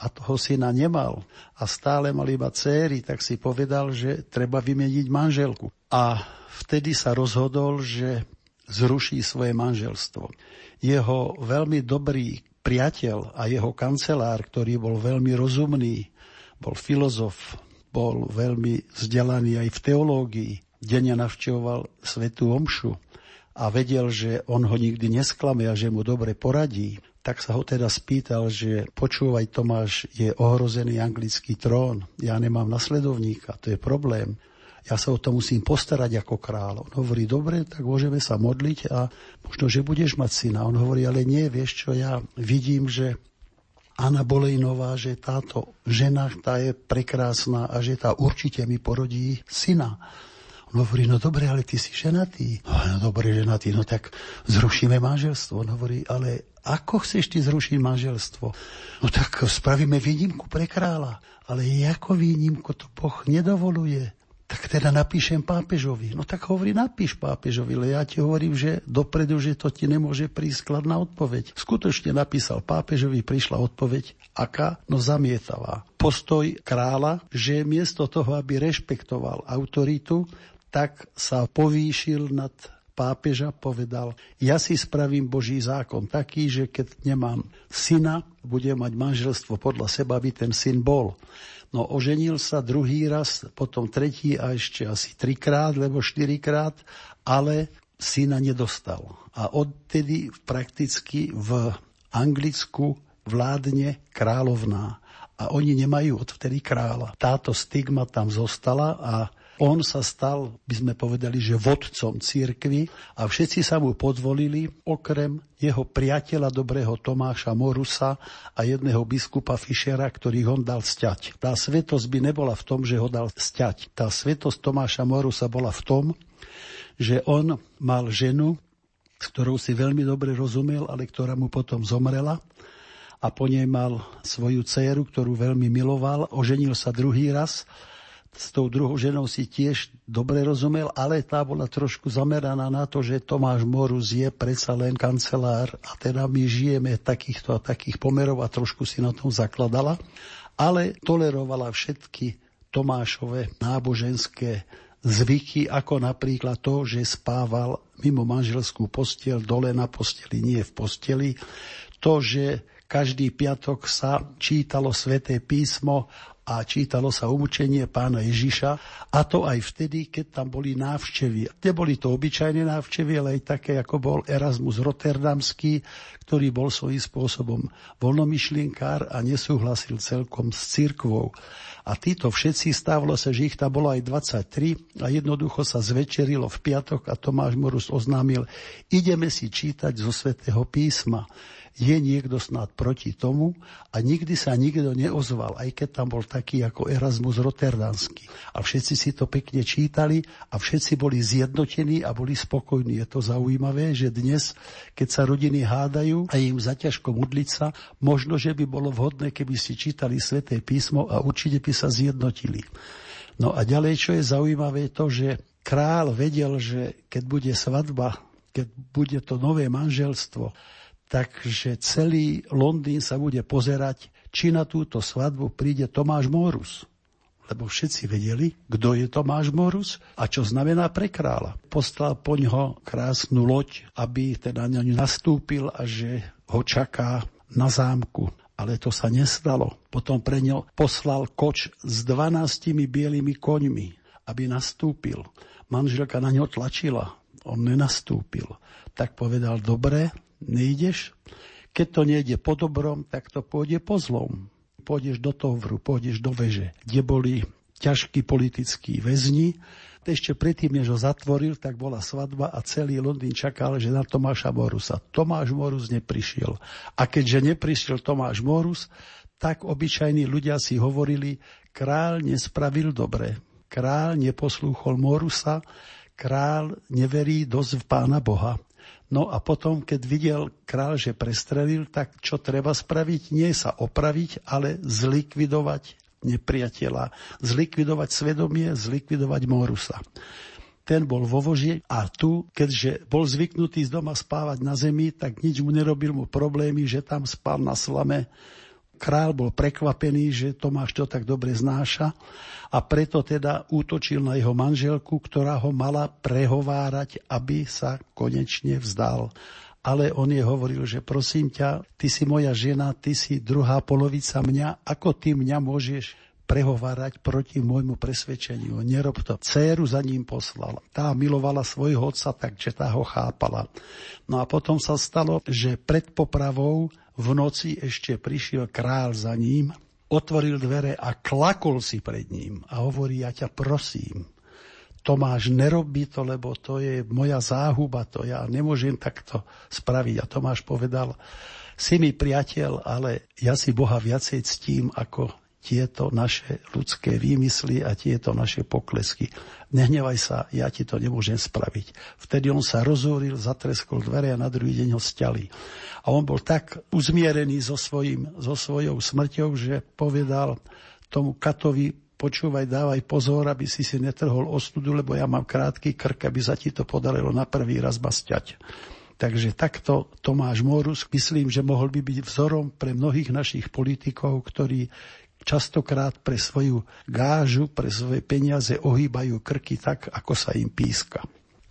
a toho syna nemal a stále mal iba céry, tak si povedal, že treba vymeniť manželku. A vtedy sa rozhodol, že zruší svoje manželstvo. Jeho veľmi dobrý priateľ a jeho kancelár, ktorý bol veľmi rozumný, bol filozof, bol veľmi vzdelaný aj v teológii, denne navštevoval svetú omšu a vedel, že on ho nikdy nesklame a že mu dobre poradí, tak sa ho teda spýtal, že počúvaj Tomáš, je ohrozený anglický trón, ja nemám nasledovníka, to je problém. Ja sa o to musím postarať ako kráľ. On hovorí, dobre, tak môžeme sa modliť a možno, že budeš mať syna. On hovorí, ale nie, vieš čo, ja vidím, že Anna Bolejnová, že táto žena, tá je prekrásna a že tá určite mi porodí syna. On hovorí, no dobre, ale ty si ženatý. No, no dobre, ženatý, no tak zrušíme manželstvo. On hovorí, ale ako chceš ty zrušiť manželstvo? No tak spravíme výnimku pre kráľa. Ale ako výnimku to Boh nedovoluje. Tak teda napíšem pápežovi. No tak hovorí, napíš pápežovi, ale ja ti hovorím, že dopredu, že to ti nemôže prísť skladná odpoveď. Skutočne napísal pápežovi, prišla odpoveď, aká? No zamietavá. Postoj kráľa, že miesto toho, aby rešpektoval autoritu, tak sa povýšil nad pápeža povedal, ja si spravím Boží zákon taký, že keď nemám syna, budem mať manželstvo podľa seba, aby ten syn bol. No oženil sa druhý raz, potom tretí a ešte asi trikrát, lebo štyrikrát, ale syna nedostal. A odtedy prakticky v Anglicku vládne kráľovná. A oni nemajú odvtedy kráľa. Táto stigma tam zostala a on sa stal, by sme povedali, že vodcom církvy a všetci sa mu podvolili, okrem jeho priateľa dobrého Tomáša Morusa a jedného biskupa Fischera, ktorý ho dal sťať. Tá svetosť by nebola v tom, že ho dal sťať. Tá svetosť Tomáša Morusa bola v tom, že on mal ženu, s ktorou si veľmi dobre rozumel, ale ktorá mu potom zomrela a po nej mal svoju dceru, ktorú veľmi miloval. Oženil sa druhý raz. S tou druhou ženou si tiež dobre rozumel, ale tá bola trošku zameraná na to, že Tomáš Morus je predsa len kancelár a teda my žijeme takýchto a takých pomerov a trošku si na tom zakladala, ale tolerovala všetky Tomášové náboženské zvyky, ako napríklad to, že spával mimo manželskú postiel, dole na posteli, nie v posteli, to, že každý piatok sa čítalo sväté písmo a čítalo sa umučenie pána Ježiša a to aj vtedy, keď tam boli návštevy. Neboli to obyčajné návštevy, ale aj také, ako bol Erasmus Rotterdamský, ktorý bol svojím spôsobom voľnomyšlienkár a nesúhlasil celkom s cirkvou. A títo všetci stávalo sa, že ich tam bolo aj 23 a jednoducho sa zvečerilo v piatok a Tomáš Morus oznámil, ideme si čítať zo svätého písma je niekto snad proti tomu a nikdy sa nikto neozval, aj keď tam bol taký ako Erasmus Rotterdamský. A všetci si to pekne čítali a všetci boli zjednotení a boli spokojní. Je to zaujímavé, že dnes, keď sa rodiny hádajú a im zaťažko modliť sa, možno, že by bolo vhodné, keby si čítali sväté písmo a určite by sa zjednotili. No a ďalej, čo je zaujímavé, to, že král vedel, že keď bude svadba, keď bude to nové manželstvo, takže celý Londýn sa bude pozerať, či na túto svadbu príde Tomáš Morus. Lebo všetci vedeli, kto je Tomáš Morus a čo znamená pre kráľa. Poslal po ňoho krásnu loď, aby teda na ňu nastúpil a že ho čaká na zámku. Ale to sa nestalo. Potom pre ňo poslal koč s dvanáctimi bielými koňmi, aby nastúpil. Manželka na ňo tlačila. On nenastúpil. Tak povedal, dobre, nejdeš. Keď to nejde po dobrom, tak to pôjde po zlom. Pôjdeš do Tovru, pôjdeš do veže, kde boli ťažkí politickí väzni. Ešte predtým, než ho zatvoril, tak bola svadba a celý Londýn čakal, že na Tomáša Morusa. Tomáš Morus neprišiel. A keďže neprišiel Tomáš Morus, tak obyčajní ľudia si hovorili, král nespravil dobre. Král neposlúchol Morusa, král neverí dosť v pána Boha. No a potom, keď videl král, že prestrelil, tak čo treba spraviť? Nie sa opraviť, ale zlikvidovať nepriateľa, zlikvidovať svedomie, zlikvidovať Morusa. Ten bol vo voži a tu, keďže bol zvyknutý z doma spávať na zemi, tak nič mu nerobil mu problémy, že tam spal na slame Král bol prekvapený, že Tomáš to tak dobre znáša a preto teda útočil na jeho manželku, ktorá ho mala prehovárať, aby sa konečne vzdal. Ale on je hovoril, že prosím ťa, ty si moja žena, ty si druhá polovica mňa, ako ty mňa môžeš prehovárať proti môjmu presvedčeniu. Nerob to. Céru za ním poslal. Tá milovala svojho otca, takže tá ho chápala. No a potom sa stalo, že pred popravou v noci ešte prišiel král za ním, otvoril dvere a klakol si pred ním a hovorí, ja ťa prosím, Tomáš, nerobí to, lebo to je moja záhuba, to ja nemôžem takto spraviť. A Tomáš povedal, si mi priateľ, ale ja si Boha viacej ctím ako tieto naše ľudské výmysly a tieto naše poklesky. Nehnevaj sa, ja ti to nemôžem spraviť. Vtedy on sa rozúril, zatreskol dvere a na druhý deň ho stiali. A on bol tak uzmierený so, svojím, so svojou smrťou, že povedal tomu katovi, počúvaj, dávaj pozor, aby si si netrhol ostudu, lebo ja mám krátky krk, aby sa ti to podarilo na prvý raz ma sťať. Takže takto Tomáš Morus, myslím, že mohol by byť vzorom pre mnohých našich politikov, ktorí častokrát pre svoju gážu, pre svoje peniaze ohýbajú krky tak, ako sa im píska.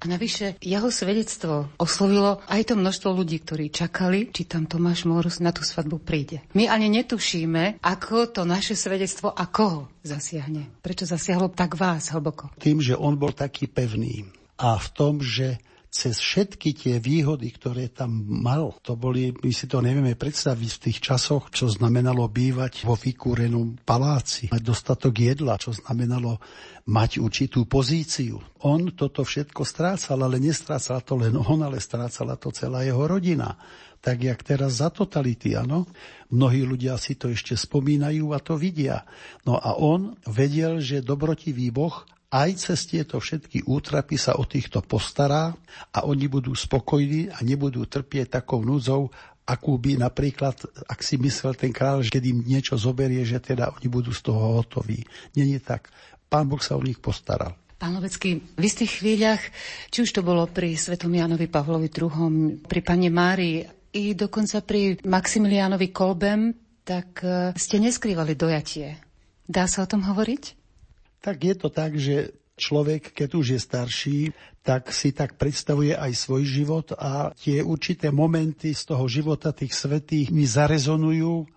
A navyše jeho svedectvo oslovilo aj to množstvo ľudí, ktorí čakali, či tam Tomáš Morus na tú svadbu príde. My ani netušíme, ako to naše svedectvo a koho zasiahne. Prečo zasiahlo tak vás hlboko? Tým, že on bol taký pevný a v tom, že cez všetky tie výhody, ktoré tam mal, to boli, my si to nevieme predstaviť v tých časoch, čo znamenalo bývať vo vykúrenom paláci, mať dostatok jedla, čo znamenalo mať určitú pozíciu. On toto všetko strácal, ale nestrácal to len on, ale strácala to celá jeho rodina. Tak jak teraz za totality, áno. Mnohí ľudia si to ešte spomínajú a to vidia. No a on vedel, že dobrotivý Boh aj cez tieto všetky útrapy sa o týchto postará a oni budú spokojní a nebudú trpieť takou núdzou, akú by napríklad, ak si myslel ten kráľ, že keď im niečo zoberie, že teda oni budú z toho hotoví. Není tak. Pán Boh sa o nich postaral. Pán Lovecký, v istých chvíľach, či už to bolo pri Svetom Jánovi Pavlovi II, pri Pane Márii i dokonca pri Maximiliánovi Kolbem, tak e, ste neskrývali dojatie. Dá sa o tom hovoriť? Tak je to tak, že človek, keď už je starší, tak si tak predstavuje aj svoj život a tie určité momenty z toho života tých svetých mi zarezonujú,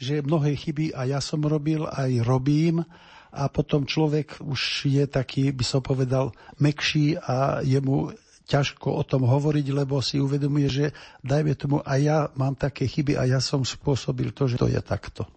že mnohé chyby a ja som robil, aj robím a potom človek už je taký, by som povedal, mekší a je mu ťažko o tom hovoriť, lebo si uvedomuje, že dajme tomu, aj ja mám také chyby a ja som spôsobil to, že to je takto.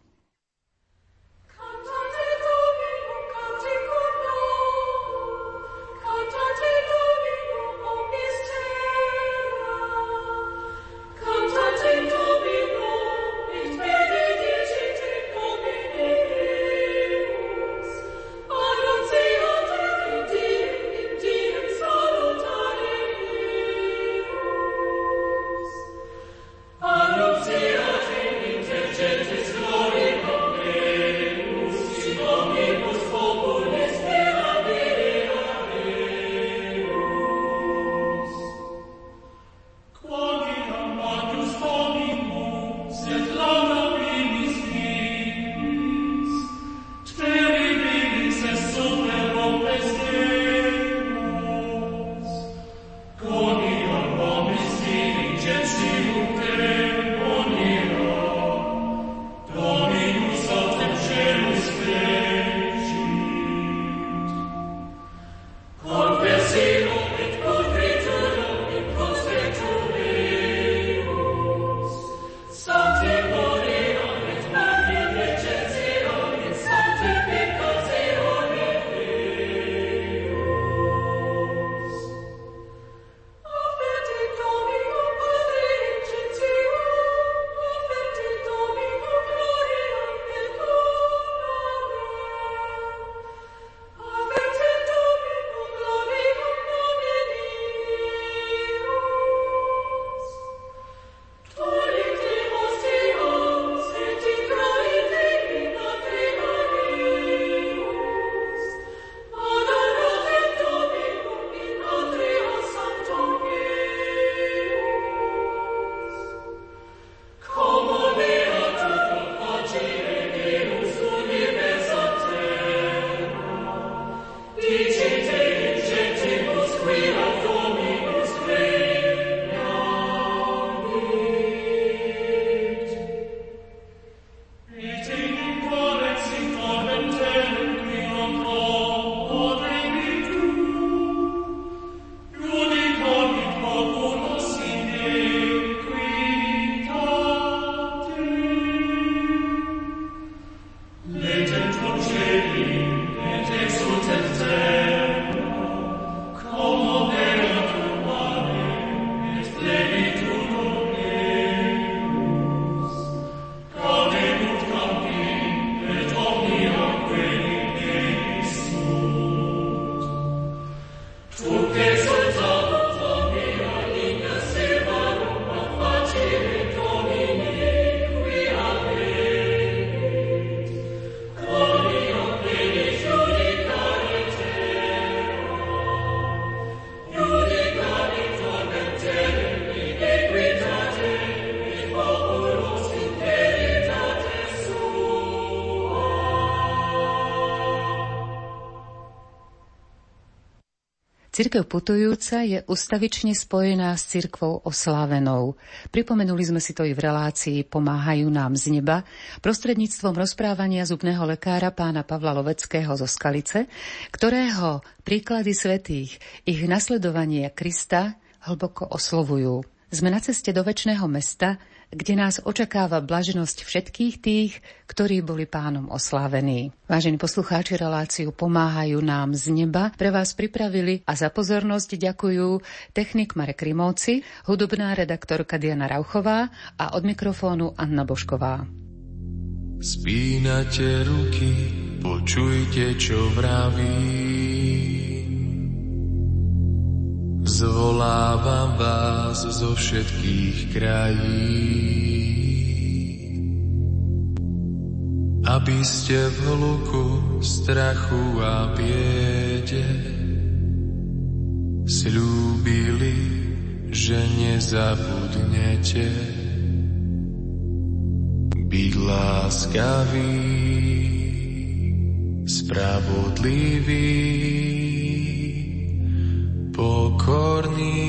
Cirkev putujúca je ustavične spojená s cirkvou oslávenou. Pripomenuli sme si to i v relácii Pomáhajú nám z neba prostredníctvom rozprávania zubného lekára pána Pavla Loveckého zo Skalice, ktorého príklady svetých, ich nasledovanie Krista hlboko oslovujú. Sme na ceste do väčšného mesta, kde nás očakáva blaženosť všetkých tých, ktorí boli pánom oslávení. Vážení poslucháči, reláciu pomáhajú nám z neba. Pre vás pripravili a za pozornosť ďakujú technik Marek Rimovci, hudobná redaktorka Diana Rauchová a od mikrofónu Anna Bošková. Spínate ruky, počujte, čo vraví. Zvolávam vás zo všetkých krajín, aby ste v hluku strachu a biede slúbili, že nezabudnete. Byť láskavý, spravodlivý pokorný.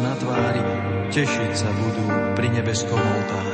Na tvári, tešiť sa budú pri nebeskom oltári.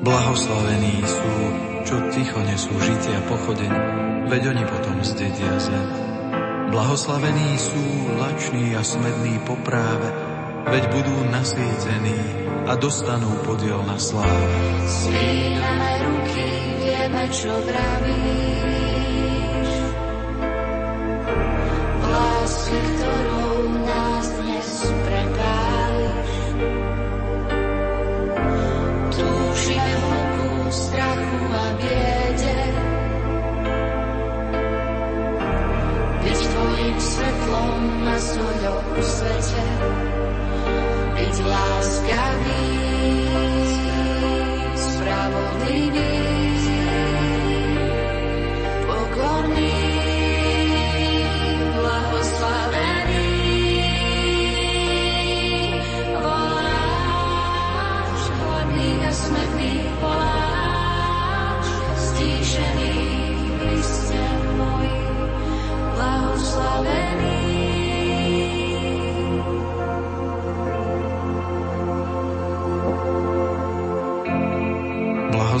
Blahoslavení sú, čo ticho nesú žitia pochodeň, veď oni potom zdedia zem. Blahoslavení sú lační a smední po práve, veď budú nasýtení a dostanú podiel na sláve. Spíname ruky, vieme, čo vravíš. Na soľom svete, byť láskavý, spravodlivý,